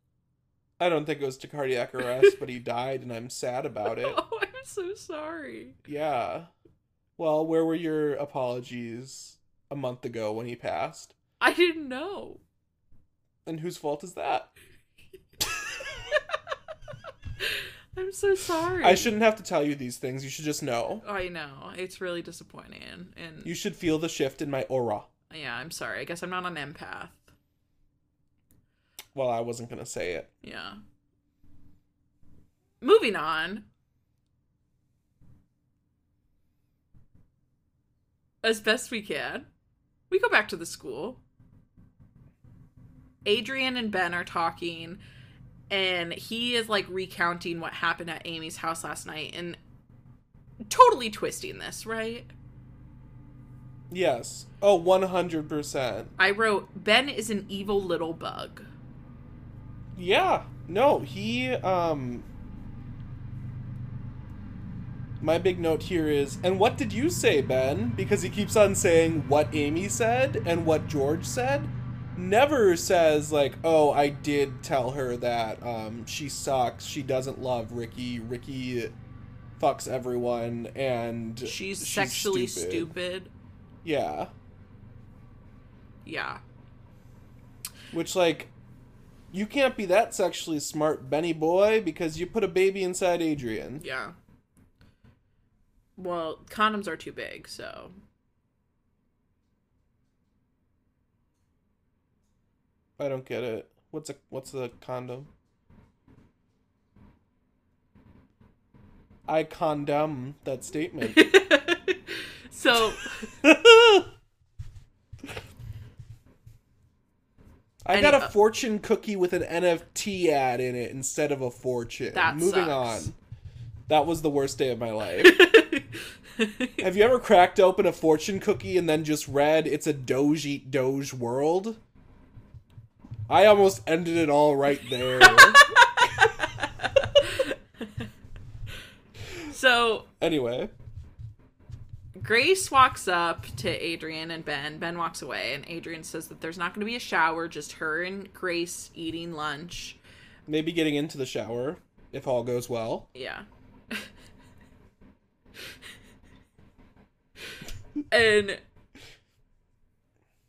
I don't think it was to cardiac arrest, but he died and I'm sad about it. Oh, I'm so sorry. Yeah. Well, where were your apologies a month ago when he passed? I didn't know. And whose fault is that? I'm so sorry. I shouldn't have to tell you these things. You should just know. I know. It's really disappointing. And You should feel the shift in my aura. yeah, I'm sorry. I guess I'm not an empath. Well, I wasn't going to say it. Yeah. Moving on. As best we can, we go back to the school. Adrian and Ben are talking, and he is like recounting what happened at Amy's house last night and totally twisting this, right? Yes. Oh, 100%. I wrote, Ben is an evil little bug. Yeah. No, he um My big note here is and what did you say, Ben? Because he keeps on saying what Amy said and what George said. Never says like, "Oh, I did tell her that um she sucks. She doesn't love Ricky. Ricky fucks everyone and She's, sexually stupid. Yeah. Yeah. Which, like, you can't be that sexually smart, Benny boy, because you put a baby inside Adrian. Yeah. Well, condoms are too big, so I don't get it. What's a what's a condom? I condemn that statement. so I got a uh, fortune cookie with an NFT ad in it instead of a fortune. That Moving sucks. on. That was the worst day of my life. Have you ever cracked open a fortune cookie and then just read it's a Doge eat Doge world? I almost ended it all right there. so anyway, Grace walks up to Adrian and Ben. Ben walks away, and Adrian says that there's not going to be a shower, just her and Grace eating lunch. maybe getting into the shower if all goes well. Yeah. and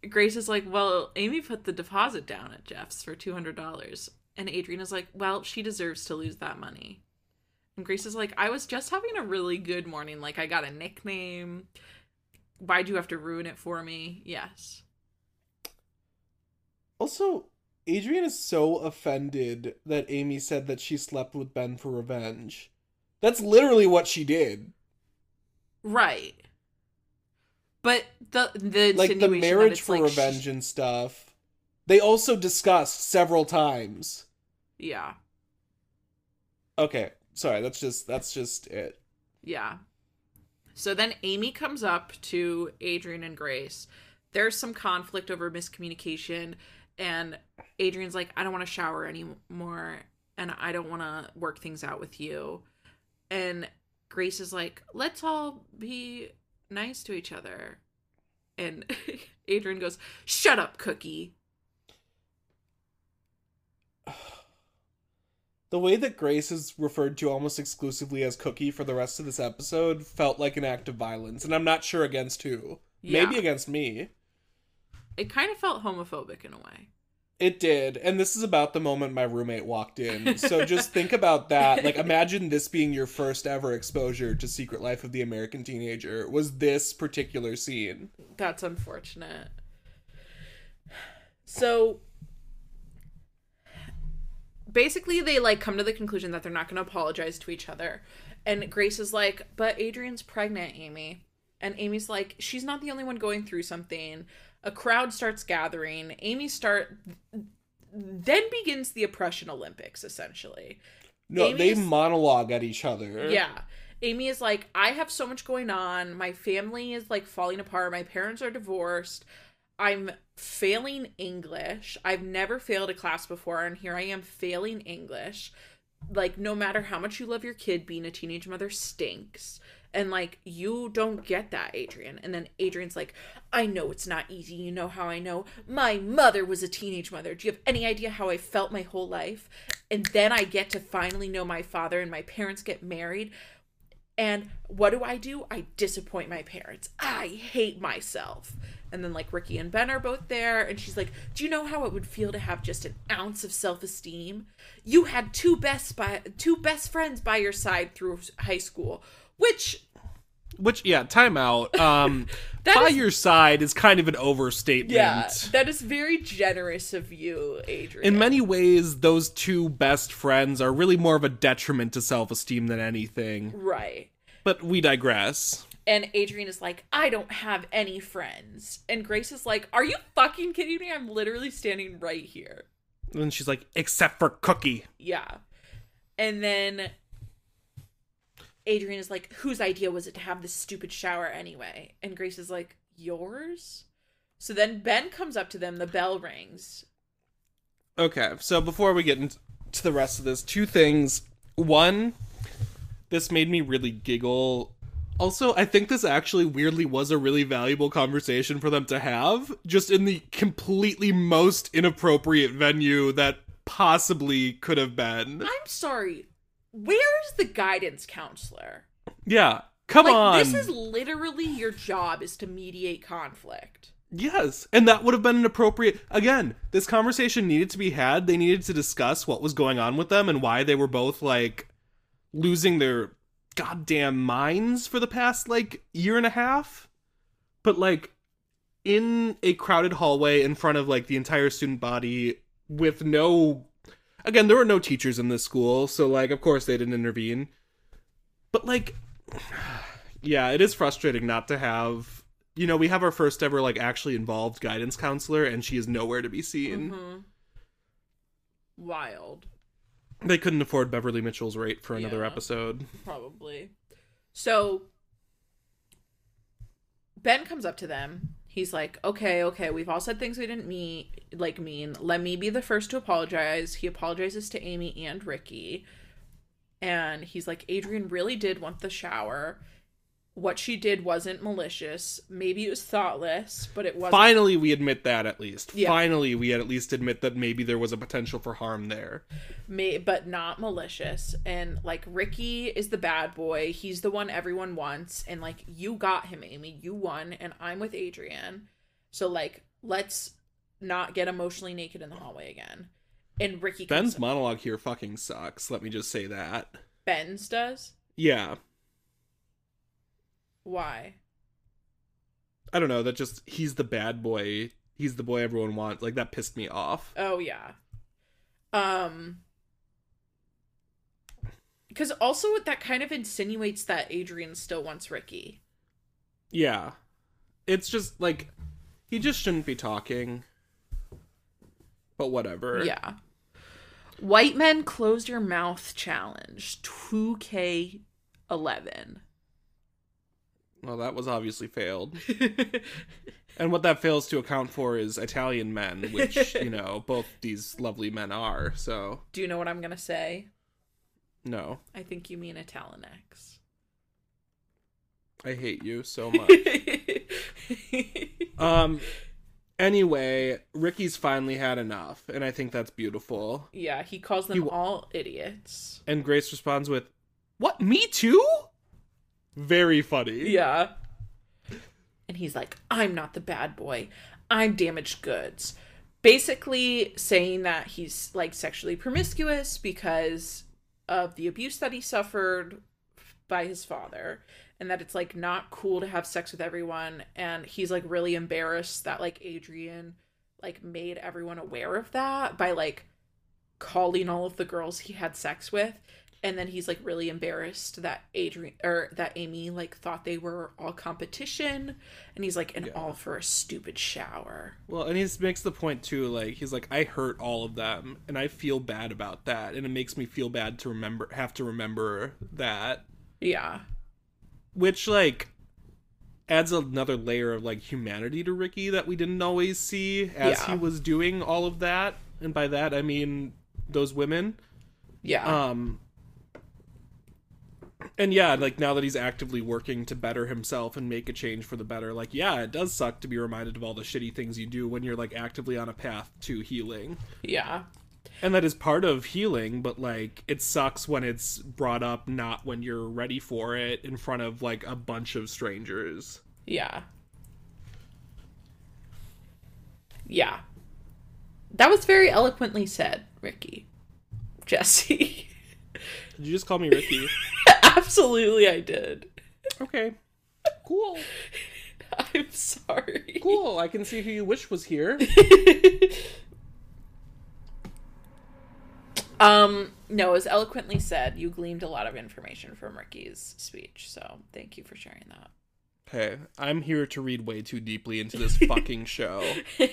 Grace is like, Well, Amy put the deposit down at Jeff's for $200. And Adrian is like, Well, she deserves to lose that money. And Grace is like, I was just having a really good morning. Like, I got a nickname. Why'd you have to ruin it for me? Yes. Also, Adrian is so offended that Amy said that she slept with Ben for revenge. That's literally what she did. Right. But the the Like the marriage for like revenge and stuff. They also discussed several times. yeah. Okay, sorry, that's just that's just it. Yeah. So then Amy comes up to Adrian and Grace. There's some conflict over miscommunication, and Adrian's like, I don't want to shower anymore, and I don't want to work things out with you. And Grace is like, let's all be nice to each other. And Adrian goes, Shut up, Cookie. The way that Grace is referred to almost exclusively as Cookie for the rest of this episode felt like an act of violence, and I'm not sure against who. Maybe against me. It kind of felt homophobic in a way. It did, and this is about the moment my roommate walked in. So just think about that. Like, imagine this being your first ever exposure to Secret Life of the American Teenager. Was this particular scene? That's unfortunate. So basically they like come to the conclusion that they're not going to apologize to each other. And Grace is like, "But Adrian's pregnant, Amy." And Amy's like, "She's not the only one going through something." A crowd starts gathering. Amy start then begins the oppression Olympics essentially. No, Amy they monologue at each other. Yeah. Amy is like, I have so much going on. My family is like falling apart. My parents are divorced. I'm failing English. I've never failed a class before, and here I am failing English. Like, no matter how much you love your kid, being a teenage mother stinks. And like, you don't get that, Adrian. And then Adrian's like, I know it's not easy. You know how I know? My mother was a teenage mother. Do you have any idea how I felt my whole life? And then I get to finally know my father, and my parents get married. And what do I do? I disappoint my parents. I hate myself. And then, like, Ricky and Ben are both there. And she's like, Do you know how it would feel to have just an ounce of self esteem? You had two best, by, two best friends by your side through high school, which Which, yeah, timeout. Um, by is- your side is kind of an overstatement. Yeah, that is very generous of you, Adrian. In many ways, those two best friends are really more of a detriment to self esteem than anything. right. But we digress. And Adrian is like, I don't have any friends. And Grace is like, Are you fucking kidding me? I'm literally standing right here. And she's like, except for Cookie. Yeah. And then Adrian is like, Whose idea was it to have this stupid shower anyway? And Grace is like, Yours? So then Ben comes up to them, the bell rings. Okay, so before we get into the rest of this, two things. One, this made me really giggle. Also, I think this actually weirdly was a really valuable conversation for them to have, just in the completely most inappropriate venue that possibly could have been. I'm sorry. Where's the guidance counselor? Yeah, come like on. this is literally your job is to mediate conflict. Yes, and that would have been an appropriate. Again, this conversation needed to be had. They needed to discuss what was going on with them and why they were both like losing their goddamn minds for the past like year and a half. But like in a crowded hallway in front of like the entire student body with no again, there were no teachers in this school, so like of course they didn't intervene. But like yeah, it is frustrating not to have you know, we have our first ever like actually involved guidance counselor and she is nowhere to be seen. Mm-hmm. Wild. They couldn't afford Beverly Mitchell's rate for another Yeah. episode. Probably. So Ben comes up to them. He's like, "Okay, okay, we've all said things we didn't mean, like mean. Let me be the first to apologize." He apologizes to Amy and Ricky. And he's like, "Adrian really did want the shower. What she did wasn't malicious. Maybe it was thoughtless, but it wasn't Finally, we admit that at least. Yeah. Finally, we at least admit that maybe there was a potential for harm there. may but not malicious and like ricky is the bad boy he's the one everyone wants and like you got him amy you won and i'm with adrian so like let's not get emotionally naked in the hallway again and ricky Ben's monologue here fucking sucks. Let me just say that. ben's does Yeah. Why I don't know. That just, he's the bad boy. He's the boy everyone wants. Like, that pissed me off. oh yeah um because also that kind of insinuates that adrian still wants ricky Yeah. It's just, like, he just shouldn't be talking. But whatever. Yeah. White Men close Your Mouth Challenge 2K11. Well, that was obviously failed. And what that fails to account for is Italian men, which, you know, both these lovely men are. So, Do you know what I'm going to say? no. I think you mean Italianex. I hate you so much. um anyway, Ricky's finally had enough, and I think that's beautiful. yeah, he calls them You- all idiots. And Grace responds with, "What? Me too?" Very funny. Yeah. And he's like, I'm not the bad boy. I'm damaged goods. Basically saying that he's like sexually promiscuous because of the abuse that he suffered by his father and that it's like not cool to have sex with everyone and he's like really embarrassed that like Adrian like made everyone aware of that by like calling all of the girls he had sex with and then he's like really embarrassed that Adrian or that Amy like thought they were all competition and he's like and Yeah. all for a stupid shower. Well, and he makes the point too, like he's like, I hurt all of them, and I feel bad about that, and it makes me feel bad to remember, have to remember that, Yeah. which like adds another layer of like humanity to Ricky that we didn't always see as Yeah. he was doing all of that, and by that I mean those women. Yeah. Um, and yeah, like now that he's actively working to better himself and make a change for the better, like yeah, it does suck to be reminded of all the shitty things you do when you're like actively on a path to healing. yeah. And that is part of healing, but like it sucks when it's brought up not when you're ready for it in front of like a bunch of strangers. Yeah. Yeah. That was very eloquently said, Ricky. Jesse. Did you just call me Ricky? Absolutely I did. okay. Cool. I'm sorry. Cool. I can see who you wish was here. Um, no, as eloquently said, you gleaned a lot of information from Ricky's speech, so thank you for sharing that. Hey, I'm here to read way too deeply into this fucking show.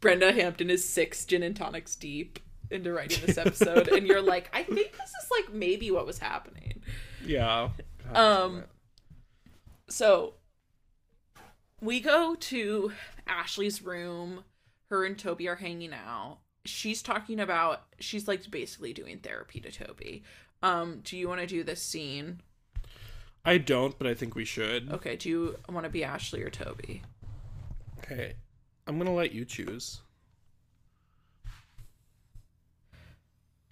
Brenda Hampton is six gin and tonics deep into writing this episode, and you're like, I think this is like maybe what was happening. Yeah. Um, so we go to Ashley's room. Her and Toby are hanging out. She's talking about she's like basically doing therapy to Toby. Um, do you want to do this scene? I don't, but I think we should. Okay, do you want to be Ashley or Toby? Okay. I'm gonna let you choose.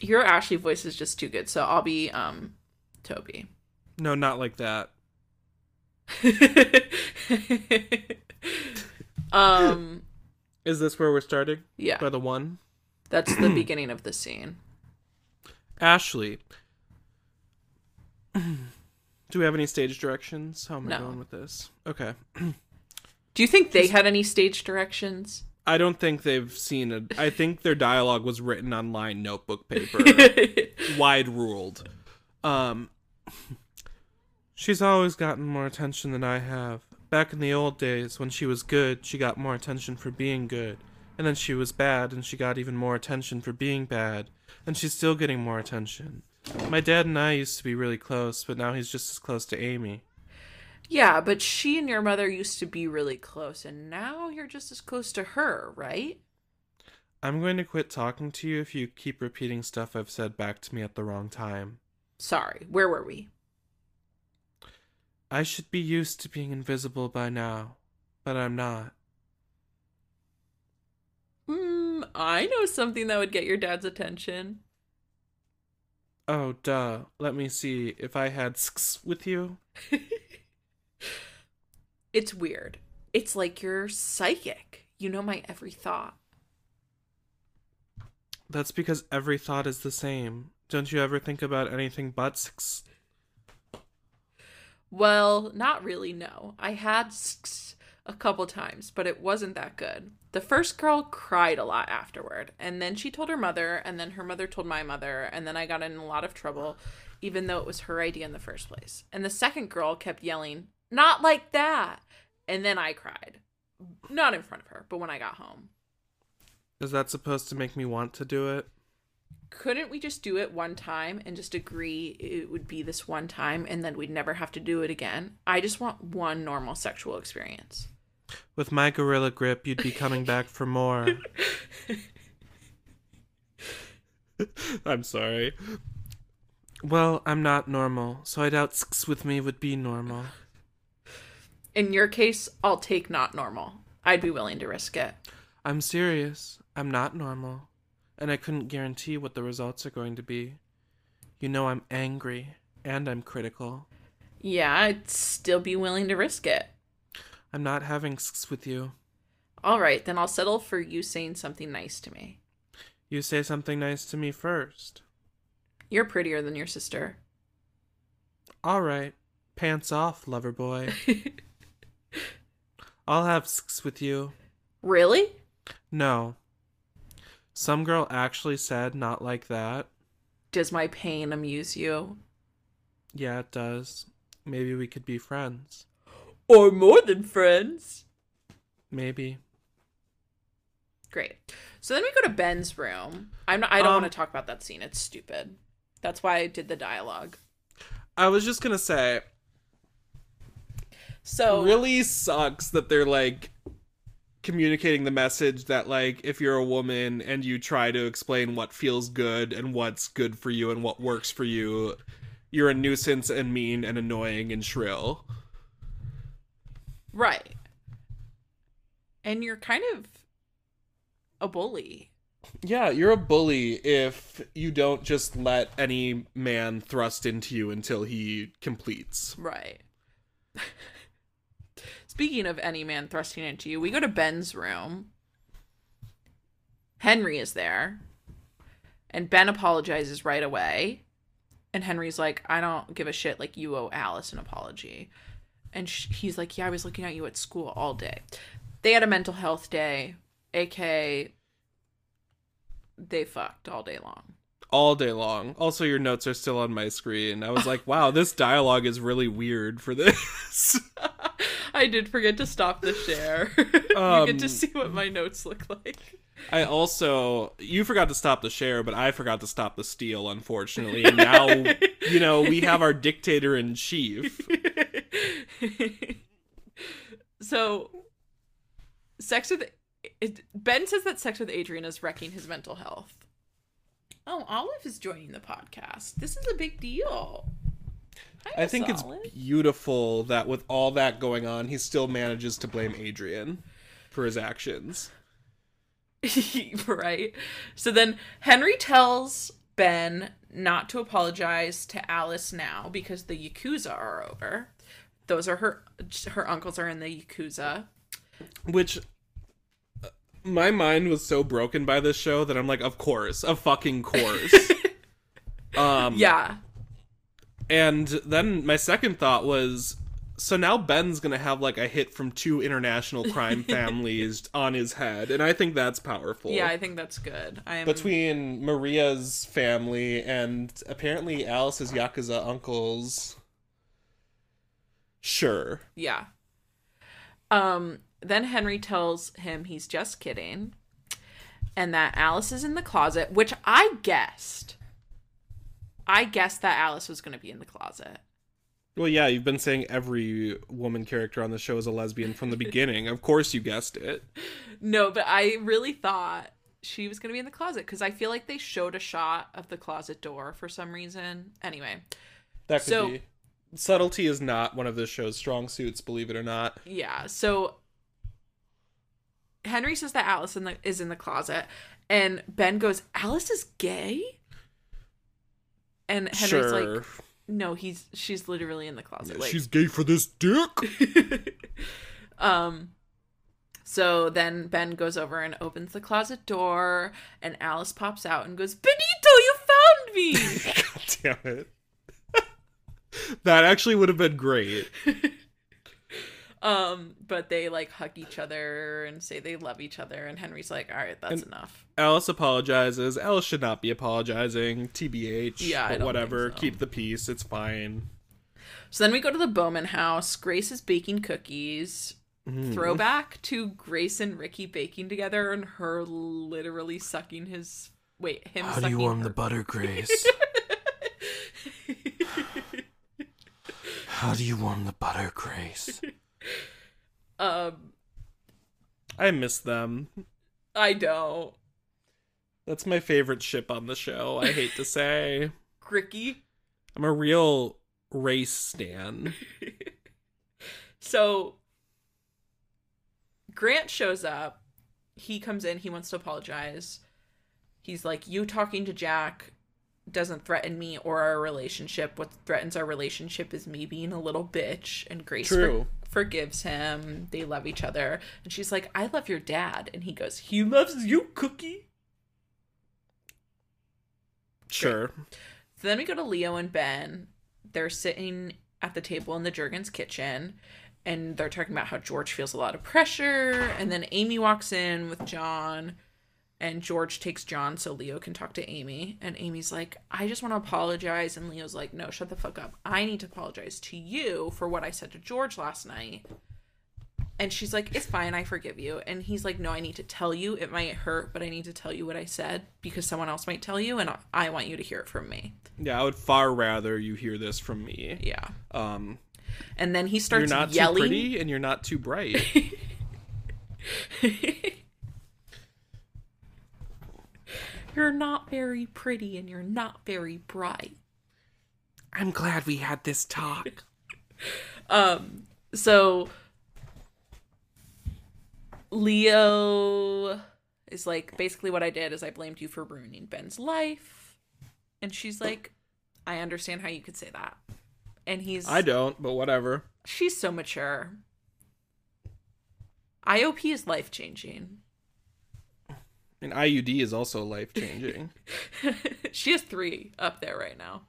Your Ashley voice is just too good, so I'll be um Toby. No, not like that. um Is this where we're starting? yeah, By the one? that's the beginning of the scene. Ashley. Do we have any stage directions? How am I No. going with this? Okay. Do you think they had any stage directions? I don't think they've seen it. I think their dialogue was written on line notebook paper, wide ruled. Um, she's always gotten more attention than I have. Back in the old days, when she was good, she got more attention for being good. And then she was bad, and she got even more attention for being bad. And she's still getting more attention. My dad and I used to be really close, but now he's just as close to Amy. Yeah, but she and your mother used to be really close, and now you're just as close to her, right? I'm going to quit talking to you if you keep repeating stuff I've said back to me at the wrong time. Sorry, where were we? I should be used to being invisible by now, but I'm not. Hmm, I know something that would get your dad's attention. Oh, duh. Let me see. If I had s with you? It's weird. It's like you're psychic. You know my every thought. That's because every thought is the same. Don't you ever think about anything but s? Well, not really, no. I had s- a couple times, but it wasn't that good. The first girl cried a lot afterward, and then she told her mother, and then her mother told my mother, and then I got in a lot of trouble, even though it was her idea in the first place. And the second girl kept yelling, Not like that! And then I cried. Not in front of her, but when I got home. Is that supposed to make me want to do it? Couldn't we just do it one time and just agree it would be this one time and then we'd never have to do it again? I just want one normal sexual experience. With my gorilla grip, you'd be coming back for more. I'm sorry. Well, I'm not normal, so I doubt s with me would be normal. In your case, I'll take not normal. I'd be willing to risk it. I'm serious. I'm not normal. And I couldn't guarantee what the results are going to be. You know I'm angry, and I'm critical. Yeah, I'd still be willing to risk it. I'm not having s with you. All right, then I'll settle for you saying something nice to me. You say something nice to me first. You're prettier than your sister. All right. Pants off, lover boy. I'll have s with you. Really? No. Some girl actually said not like that. Does my pain amuse you? Yeah, it does. Maybe we could be friends. Or more than friends? Maybe. Great. So then we go to Ben's room. I'm not, I don't Um, want to talk about that scene. It's stupid. That's why I did the dialogue. I was just gonna say, So really sucks that they're like communicating the message that like if you're a woman and you try to explain what feels good and what's good for you and what works for you, you're a nuisance and mean and annoying and shrill. right. And you're kind of a bully. Yeah, you're a bully if you don't just let any man thrust into you until he completes. Right. Speaking of any man thrusting into you, we go to Ben's room. Henry is there. And Ben apologizes right away. And Henry's like, I don't give a shit. Like, you owe Alice an apology. And sh- he's like, Yeah, I was looking at you at school all day. They had a mental health day, aka they fucked all day long. All day long. Also, your notes are still on my screen. I was like, wow, this dialogue is really weird for this. I did forget to stop the share. you get to Um, see what my notes look like. I also, you forgot to stop the share, but I forgot to stop the steal, unfortunately. And now, you know, we have our dictator in chief. so, sex with it, Ben says that sex with Adrian is wrecking his mental health. Oh, Olive is joining the podcast. This is a big deal. Hi, I think Miss it's beautiful that with all that going on, he still manages to blame Adrian for his actions. right. So then Henry tells Ben not to apologize to Alice now because the yakuza are over. Those are her her uncles are in the yakuza. Which my mind was so broken by this show that I'm like, of course, of fucking course. Um, Yeah. And then my second thought was so now Ben's going to have like a hit from two international crime families on his head. And I think that's powerful. Yeah, I think that's good. I am Between Maria's family and apparently Alice's Yakuza uncles. Sure. Yeah. Um then Henry tells him he's just kidding and that Alice is in the closet, which I guessed. I guessed that Alice was going to be in the closet. Well, yeah, you've been saying every woman character on the show is a lesbian from the beginning. Of course you guessed it. No, but I really thought she was going to be in the closet cuz I feel like they showed a shot of the closet door for some reason. Anyway, That could So- be. Subtlety is not one of this show's strong suits, believe it or not. Yeah. So Henry says that Alice in the, is in the closet, and Ben goes, "Alice is gay." And Henry's sure. like, "No, he's she's literally in the closet." Like, She's gay for this dick. um. So then Ben goes over and opens the closet door, and Alice pops out and goes, "Benito, you found me!" God damn it. that actually would have been great. Um. But they like hug each other and say they love each other, and Henry's like, "All right, that's And- enough." Alice apologizes. Alice should not be apologizing. TBH. Yeah, I but don't whatever. think so. Keep the peace. It's fine. So then we go to the Bowman house. Grace is baking cookies. Mm-hmm. Throwback to Grace and Ricky baking together and her literally sucking his wait, him How do sucking her. The butter, Grace? How do you warm the butter, Grace? Um I miss them. I don't. That's my favorite ship on the show. I hate to say. Ricky. I'm a real race stan. So Grant shows up. He comes in, he wants to apologize. He's like, You talking to Jack doesn't threaten me or our relationship. What threatens our relationship is me being a little bitch. And Grace True. Forgives him. They love each other. And she's like, I love your dad. And he goes, He loves you, Cookie. Sure. So then we go to Leo and Ben. They're sitting at the table in the Juergens kitchen and they're talking about how George feels a lot of pressure. And then Amy walks in with John and George takes John so Leo can talk to Amy. And Amy's like, I just want to apologize. And Leo's like, No, shut the fuck up. I need to apologize to you for what I said to George last night. And she's like, It's fine, I forgive you. And he's like, No, I need to tell you. It might hurt, but I need to tell you what I said because someone else might tell you, and I- want you to hear it from me. Yeah, I would far rather you hear this from me. Yeah. Um, And then he starts you're not yelling. too pretty and you're not too bright. you're not very pretty and you're not very bright. I'm glad we had this talk. Um, so Leo is like, basically what I did is I blamed you for ruining Ben's life. And she's like, I understand how you could say that. And he's I don't, but whatever. she's so mature. IOP is life changing. And IUD is also life changing. she has three up there right now.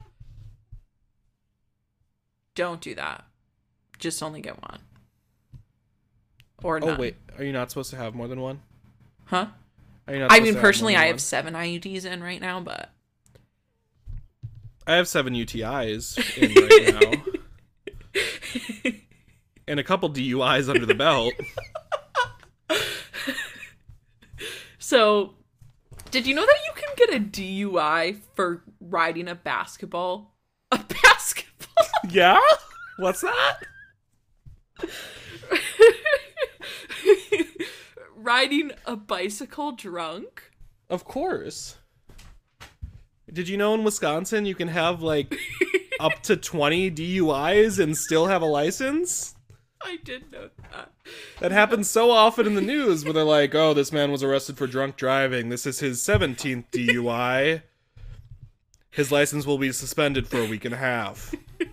Don't do that. Just only get one. Or oh wait, are you not supposed to have more than one? Huh? Are you not I mean, personally, than I one? have seven IUDs in right now, but I have seven UTIs in right now. and a couple DUIs under the belt. so did you know that you can get a DUI for riding a basketball? A basketball? Yeah? What's that? riding a bicycle drunk? Of course. Did you know in Wisconsin you can have like up to 20 DUIs and still have a license? I did know that. That happens so often in the news where they're like, oh, this man was arrested for drunk driving. This is his 17th DUI. His license will be suspended for a week and a half.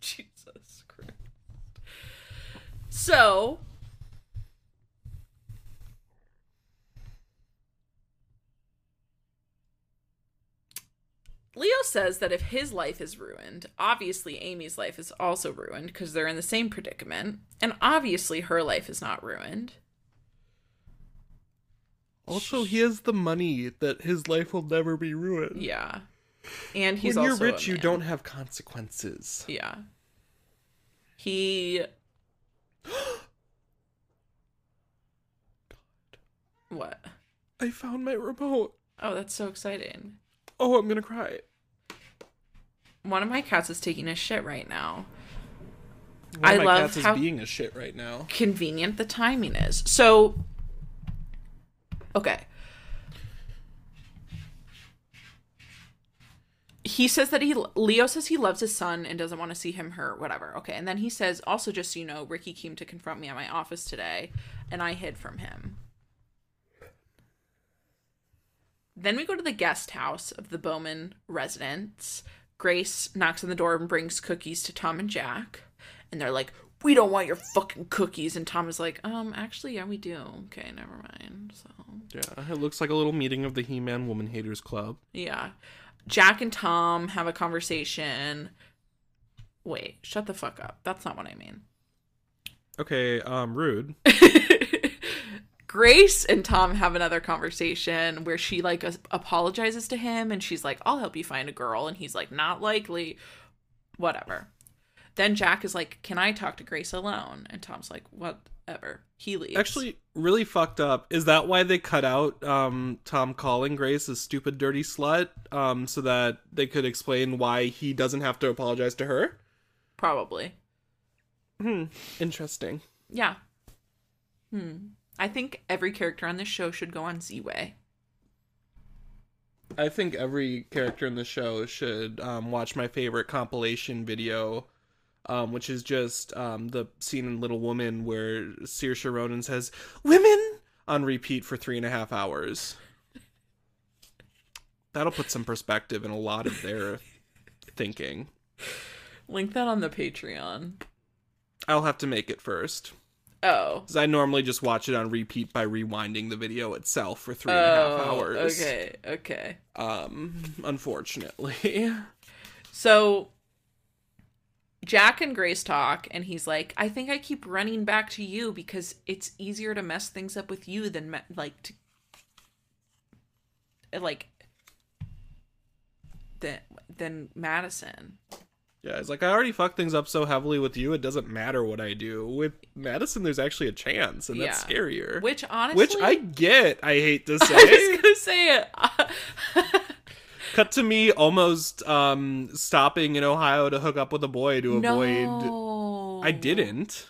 Jesus Christ. So, Leo says that if his life is ruined, obviously Amy's life is also ruined because they're in the same predicament, and obviously her life is not ruined. Also, he has the money that his life will never be ruined. Yeah. And he's also. when you're also a rich, you don't have consequences. Yeah. He. what? I found my remote. Oh, that's so exciting. Oh, I'm gonna cry. One of my cats is taking a shit right now. One I love how- being a shit right now. Convenient the timing is. So. Okay. He says that he Leo says he loves his son and doesn't want to see him hurt, whatever. Okay, and then he says, also just so you know, Ricky came to confront me at my office today, and I hid from him. Then we go to the guest house of the Bowman residence. Grace knocks on the door and brings cookies to Tom and Jack. And they're like, We don't want your fucking cookies. And Tom is like, Um, actually, yeah, we do. Okay, never mind. So, Yeah, it looks like a little meeting of the He-Man Woman Haters Club. yeah. Jack and Tom have a conversation. Wait, shut the fuck up. That's not what I mean. Okay, um, rude. Grace and Tom have another conversation where she like apologizes to him and she's like, "I'll help you find a girl," and he's like, "Not likely." Whatever. Then Jack is like, "Can I talk to Grace alone?" And Tom's like, "Whatever." He leaves. Actually, really fucked up. Is that why they cut out um Tom calling Grace a stupid dirty slut? Um, so that they could explain why he doesn't have to apologize to her? probably. Hmm. Interesting. Yeah. Hmm. I think every character on this show should go on Z-Way. I think every character in the show should um, watch my favorite compilation video, um, which is just um, the scene in Little Women where Saoirse Ronan says "women" on repeat for three and a half hours. That'll put some perspective in a lot of their thinking. Link that on the Patreon. I'll have to make it first. Oh. Because I normally just watch it on repeat by rewinding the video itself for three and a half Oh, hours. okay, okay. Um, unfortunately. So Jack and Grace talk, and he's like, "I think I keep running back to you because it's easier to mess things up with you than ma- like to like than than Madison." Yeah, it's like I already fucked things up so heavily with you, it doesn't matter what I do. With Madison, there's actually a chance, and that's Yeah. scarier. Which honestly, Which I get. I hate to say. I was gonna say it. Cut to me almost um stopping in Ohio to hook up with a boy to avoid. no, I didn't.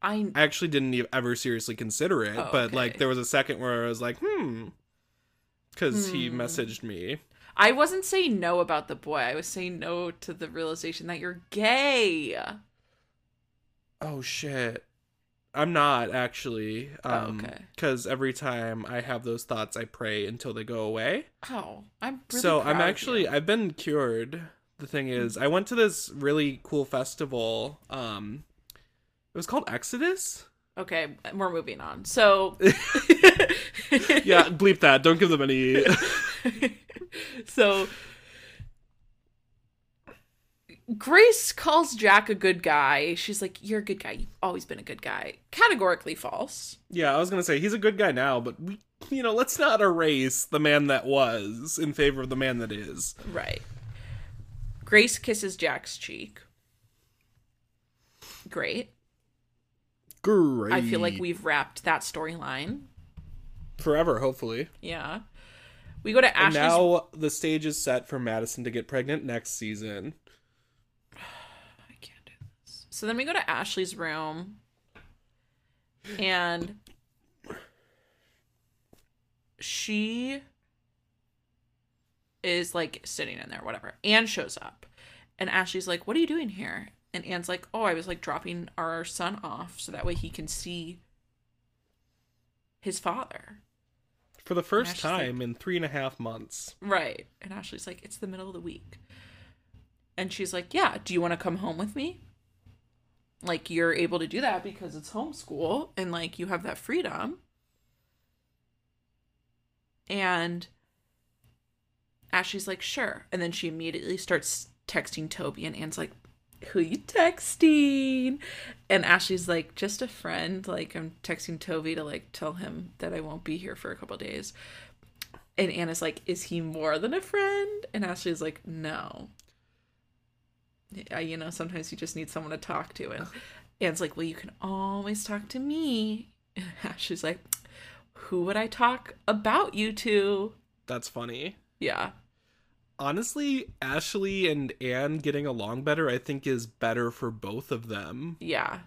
I I actually didn't ever seriously consider it, Oh, but like there was a second where I was like, hmm, because he Hmm. messaged me. I wasn't saying no about the boy. I was saying no to the realization that you're gay. Oh shit. I'm not actually. Oh, Um, okay. Because every time I have those thoughts, I pray until they go away. Oh, I'm really so I'm actually. I've been cured. The thing is, I went to this really cool festival. Um, it was called Exodus. okay. We're moving on. So Yeah, bleep that. Don't give them any. so Grace calls Jack a good guy. She's like, "You're a good guy. You've always been a good guy." Categorically false. yeah, I was gonna say he's a good guy now, but we, you know, let's not erase the man that was in favor of the man that is. Right. Grace kisses Jack's cheek. Great. Great. I feel like we've wrapped that storyline. forever, hopefully. Yeah. We go to And now the stage is set for Madison to get pregnant next season. I can't do this. So then we go to Ashley's room, and she is like sitting in there, whatever. Anne shows up, and Ashley's like, "What are you doing here?" And Anne's like, "Oh, I was like dropping our son off so that way he can see his father." For the first Ashley's like- time in three and a half months. Right. And Ashley's like, it's the middle of the week. And she's like, yeah, do you want to come home with me? Like, you're able to do that because it's homeschool and, like, you have that freedom. And Ashley's like, sure. And then she immediately starts texting Toby, and Anne's like, who you texting? And Ashley's like, just a friend. Like, I'm texting Toby to like tell him that I won't be here for a couple days. And Anna's like, is he more than a friend? And Ashley's like, no. Yeah, you know, sometimes you just need someone to talk to. And Anne's like, well, you can always talk to me. And Ashley's like, who would I talk about you to? That's funny. Yeah. Honestly, Ashley and Anne getting along better, I think, is better for both of them. Yeah.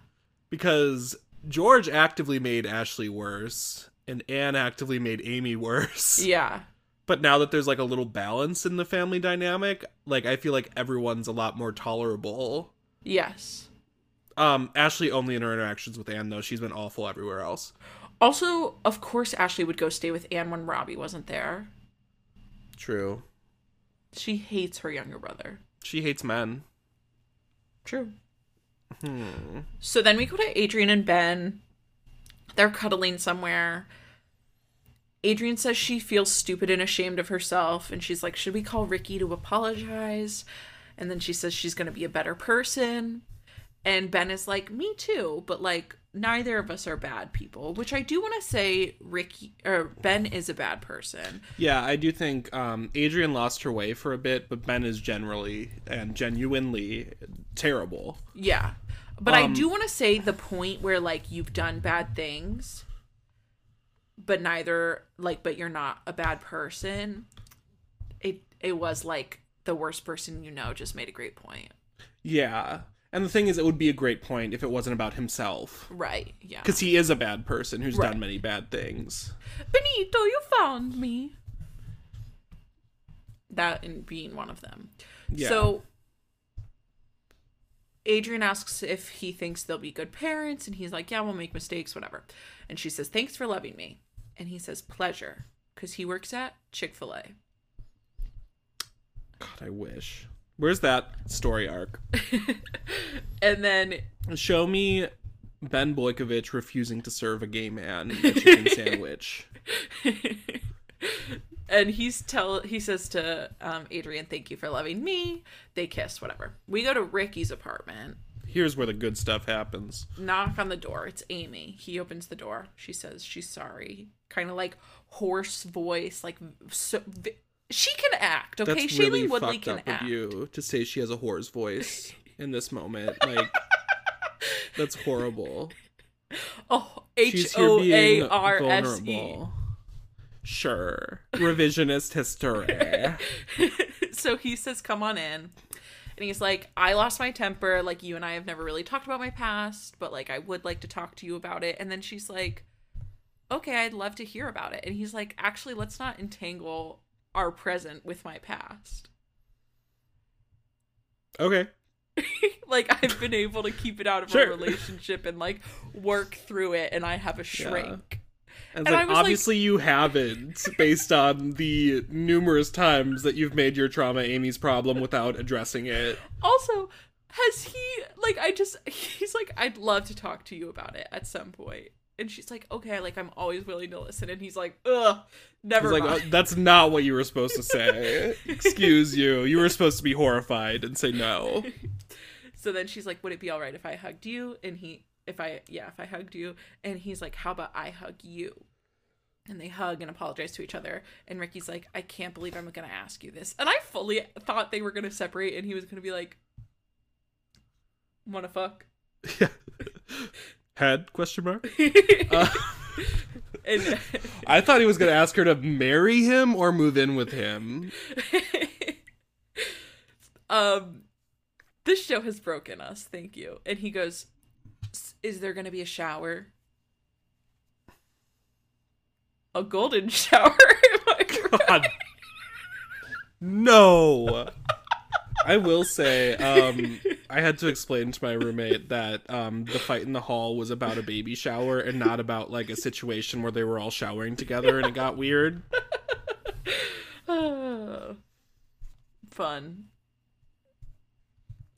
Because George actively made Ashley worse, and Anne actively made Amy worse. Yeah. But now that there's like a little balance in the family dynamic, like I feel like everyone's a lot more tolerable. Yes. Um, Ashley only in her interactions with Anne though, she's been awful everywhere else. Also, of course, Ashley would go stay with Anne when Robbie wasn't there. True. She hates her younger brother. She hates men. True. Hmm. So then we go to Adrian and Ben. They're cuddling somewhere. Adrian says she feels stupid and ashamed of herself. And she's like, Should we call Ricky to apologize? And then she says she's going to be a better person. And Ben is like, Me too. But like, neither of us are bad people. Which I do want to say, Ricky or Ben is a bad person. Yeah, I do think um, Adrian lost her way for a bit, but Ben is generally and genuinely terrible. Yeah. But I Um, do want to say the point where like you've done bad things but neither like but you're not a bad person. It it was like the worst person you know just made a great point. Yeah. And the thing is, it would be a great point if it wasn't about himself. Right. Yeah. Because he is a bad person who's Right. done many bad things. Benito, you found me. That and being one of them. Yeah. So Adrian asks if he thinks they'll be good parents, and he's like, Yeah, we'll make mistakes, whatever. And she says, Thanks for loving me. And he says, Pleasure. Because he works at Chick fil A. God, I wish. Where's that story arc? And then Show me Ben Boykewich refusing to serve a gay man a chicken sandwich. and he's tell he says to um, Adrian, "Thank you for loving me." They kiss, whatever. We go to Ricky's apartment. Here's where the good stuff happens. Knock on the door. It's Amy. He opens the door. She says she's sorry. Kind of like hoarse voice, like so. She can act, okay? That's Shailene really Woodley fucked can up act. of you to say she has a whore's voice in this moment. Like, that's horrible. Oh, H O A R S E. Sure. Revisionist history. so he says, "Come on in," and he's like, "I lost my temper. Like you and I have never really talked about my past, but like I would like to talk to you about it." And then she's like, "Okay, I'd love to hear about it." And he's like, "Actually, let's not entangle our present with my past. Okay. like I've been able to keep it out of Sure. a relationship and like work through it, and I have a shrink." And, And I like, was like- obviously you haven't, based on the numerous times that you've made your trauma Amy's problem without addressing it. Also, has he like I just he's like I'd love to talk to you about it at some point. And she's like, "Okay, like I'm always willing to listen." And he's like, "Ugh, never like, "Oh, that's not what you were supposed to say. Excuse you. You were supposed to be horrified and say no. so then she's like, "Would it be all right if I hugged you?" And he if I yeah, if I hugged you. And he's like, "How about I hug you?" And they hug and apologize to each other. And Ricky's like, "I can't believe I'm going to ask you this." And I fully thought they were going to separate and he was going to be like, "Want to fuck?" Yeah. Head? Question mark? Uh, and I thought he was going to ask her to marry him or move in with him. um this show has broken us thank you and he goes "S- is there gonna be a shower a golden shower Am I right? God. No. I will say, um, I had to explain to my roommate that um, the fight in the hall was about a baby shower and not about like a situation where they were all showering together and it got weird. Ah. fun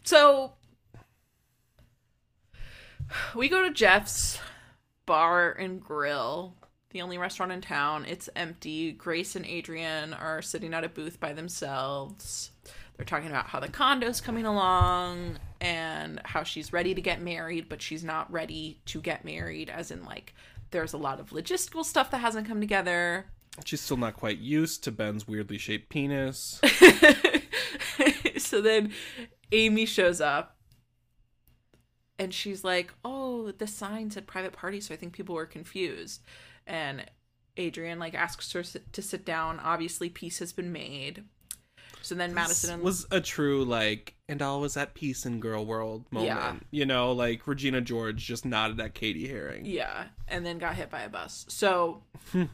so we go to jeff's bar and grill the only restaurant in town. It's empty. Grace and Adrian are sitting at a booth by themselves. They're talking about how the condo's coming along and how she's ready to get married, but she's not ready to get married, as in, like, there's a lot of logistical stuff that hasn't come together. She's still not quite used to Ben's weirdly shaped penis. so then Amy shows up and she's like, "Oh, the sign said private party, so I think people were confused." And Adrian like asks her to sit down. Obviously, peace has been made. So then Madison and was a true like and all was at peace in girl world moment. Yeah. You know, like Regina George just nodded at Cady Heron. yeah, and then got hit by a bus. So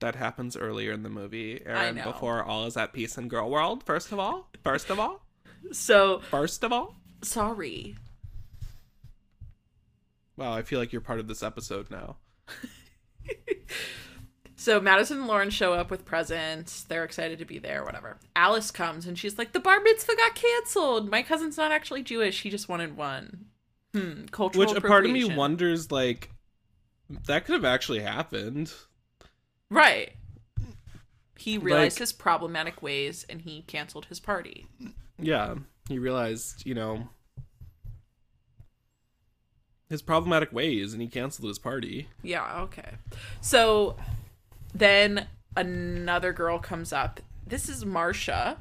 That happens earlier in the movie, Aaron, before all is at peace in girl world. First of all, first of all, so first of all. sorry. Wow, I feel like you're part of this episode now. So Madison and Lauren show up with presents. They're excited to be there, whatever. Alice comes and she's like, "The bar mitzvah got canceled. My cousin's not actually Jewish. He just wanted one." Hmm. Cultural Which a part of me wonders, like, that could have actually happened. Right. He realized Like- his problematic ways and he canceled his party. Yeah, he realized, you know, his problematic ways, and he canceled his party. Yeah, okay. So then another girl comes up. This is Marsha.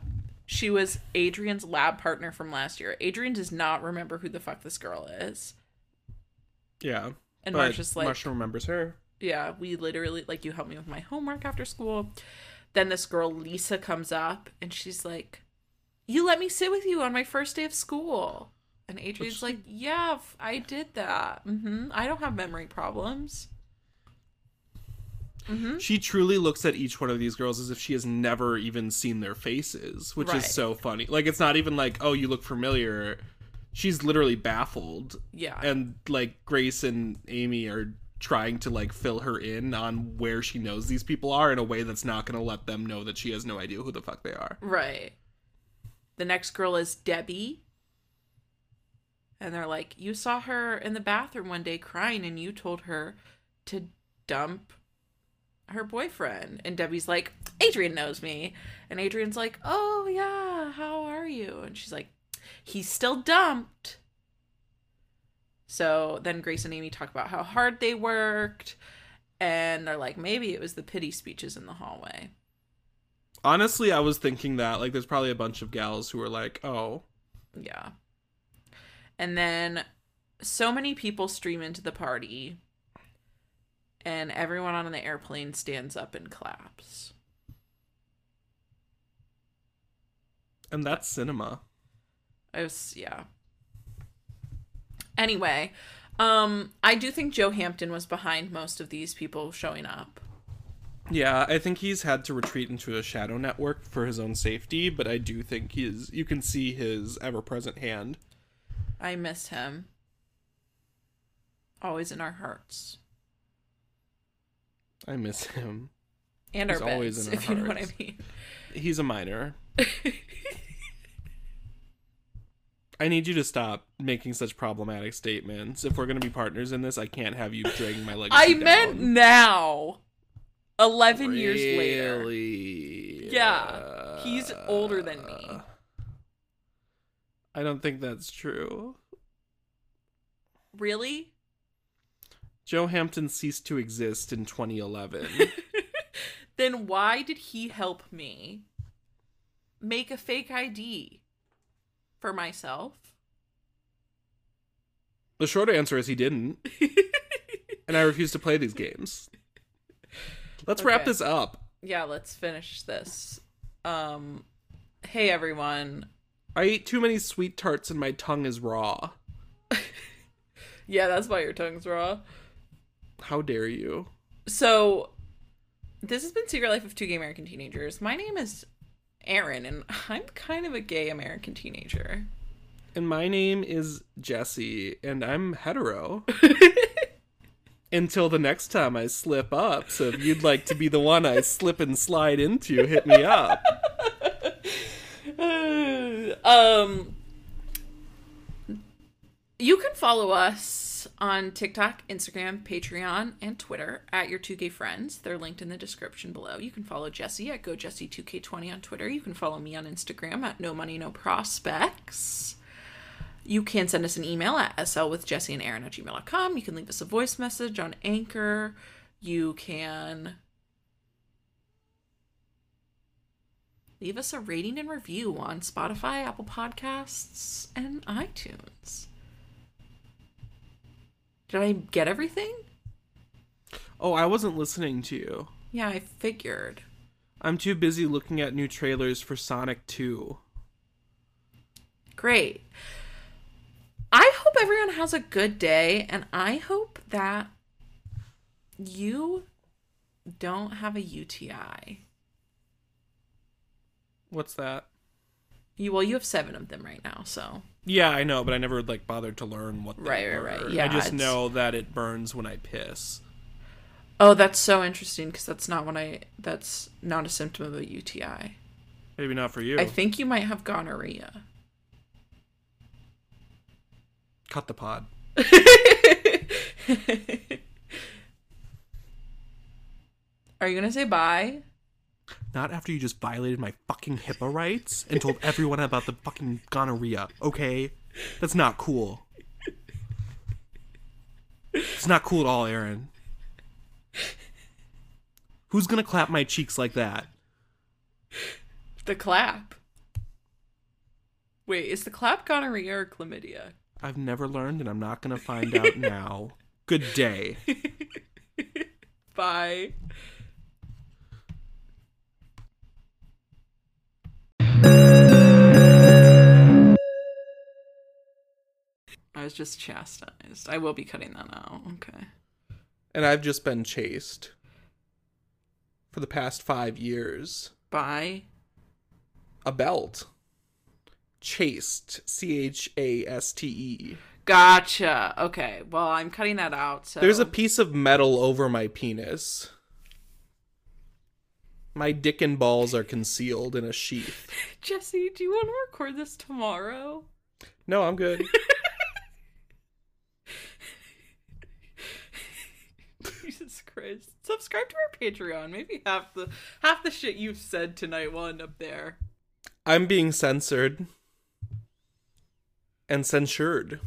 She was Adrian's lab partner from last year. Adrian does not remember who the fuck this girl is. Yeah, And Marsha's like, Marsha remembers her. yeah, we literally like you helped me with my homework after school. Then this girl Lisa comes up and she's like, "You let me sit with you on my first day of school." And Adrian's like, "Yeah, I did that. hmm I don't have memory problems." Mm-hmm. She truly looks at each one of these girls as if she has never even seen their faces, which Right. is so funny. Like it's not even like, "Oh, you look familiar." She's literally baffled. Yeah. And like Grace and Amy are trying to like fill her in on where she knows these people are in a way that's not going to let them know that she has no idea who the fuck they are. Right. The next girl is Debbie. And they're like, You saw her in the bathroom one day crying and you told her to dump her boyfriend. And Debbie's like, Adrian knows me. And Adrian's like, Oh, yeah, how are you? And she's like, He's still dumped. So then Grace and Amy talk about how hard they worked. And they're like, Maybe it was the pity speeches in the hallway. Honestly, I was thinking that like there's probably a bunch of gals who are like, "Oh, Yeah. And then so many people stream into the party, and everyone on the airplane stands up and claps. and that's cinema." I was, yeah. Anyway, um, I do think Joe Hampton was behind most of these people showing up. Yeah, I think he's had to retreat into a shadow network for his own safety, but I do think he's you can see his ever-present hand. I miss him. Always in our hearts. I miss him. And our He's always beds, in our if you know what I mean. He's a minor. I need you to stop making such problematic statements. If we're going to be partners in this, I can't have you dragging my legacy I down. meant now. 11 years later. Really? Yeah, he's older than me. I don't think that's true. Really? Joe Hampton ceased to exist in 2011. then why did he help me make a fake ID for myself? the short answer is he didn't, and I refuse to play these games. Let's wrap this up. yeah, let's finish this. Um hey everyone. I ate too many sweet tarts and my tongue is raw. Yeah, that's why your tongue's raw. How dare you? So this has been Secret Life of Two Gay American Teenagers. My name is Aaron and I'm kind of a gay American teenager. And my name is Jesse, and I'm hetero. Until the next time I slip up. So if you'd like to be the one I slip and slide into, hit me up. um you can follow us on TikTok, Instagram, Patreon, and Twitter at your 2K friends. They're linked in the description below. You can follow Jesse at GoJesse2K20 on Twitter. You can follow me on Instagram at No Money No Prospects. You can send us an email at slwithjesse and Aaron at gmail.com. You can leave us a voice message on Anchor. You can leave us a rating and review on Spotify, Apple Podcasts, and iTunes. Did I get everything? Oh, I wasn't listening to you. Yeah, I figured. I'm too busy looking at new trailers for Sonic 2. Great. I hope everyone has a good day, and I hope that you don't have a UTI. What's that? You well, you have seven of them right now, so Yeah, I know, but I never like bothered to learn what Right, right, right. Yeah, I just it's- know that it burns when I piss. Oh, that's so interesting because that's not when I. That's not a symptom of a UTI. Maybe not for you. I think you might have gonorrhea. Cut the pod. Are you gonna say bye? Not after you just violated my fucking HIPAA rights and told everyone about the fucking gonorrhea, okay? That's not cool. It's not cool at all, Erin. Who's gonna clap my cheeks like that? The clap. Wait, is the clap gonorrhea or chlamydia? I've never learned and I'm not gonna find out now. Good day. Bye. I was just chastised. I will be cutting that out. Okay. And I've just been chased for the past five years. by A belt. Chased. C H A S T E. Gotcha. Okay. Well, I'm cutting that out. So There's a piece of metal over my penis. My dick and balls are concealed in a sheath. Jesse, do you want to record this tomorrow? No, I'm good. Jesus Christ. Subscribe to our Patreon. Maybe half the half the shit you've said tonight will end up there. I'm being censored and censured.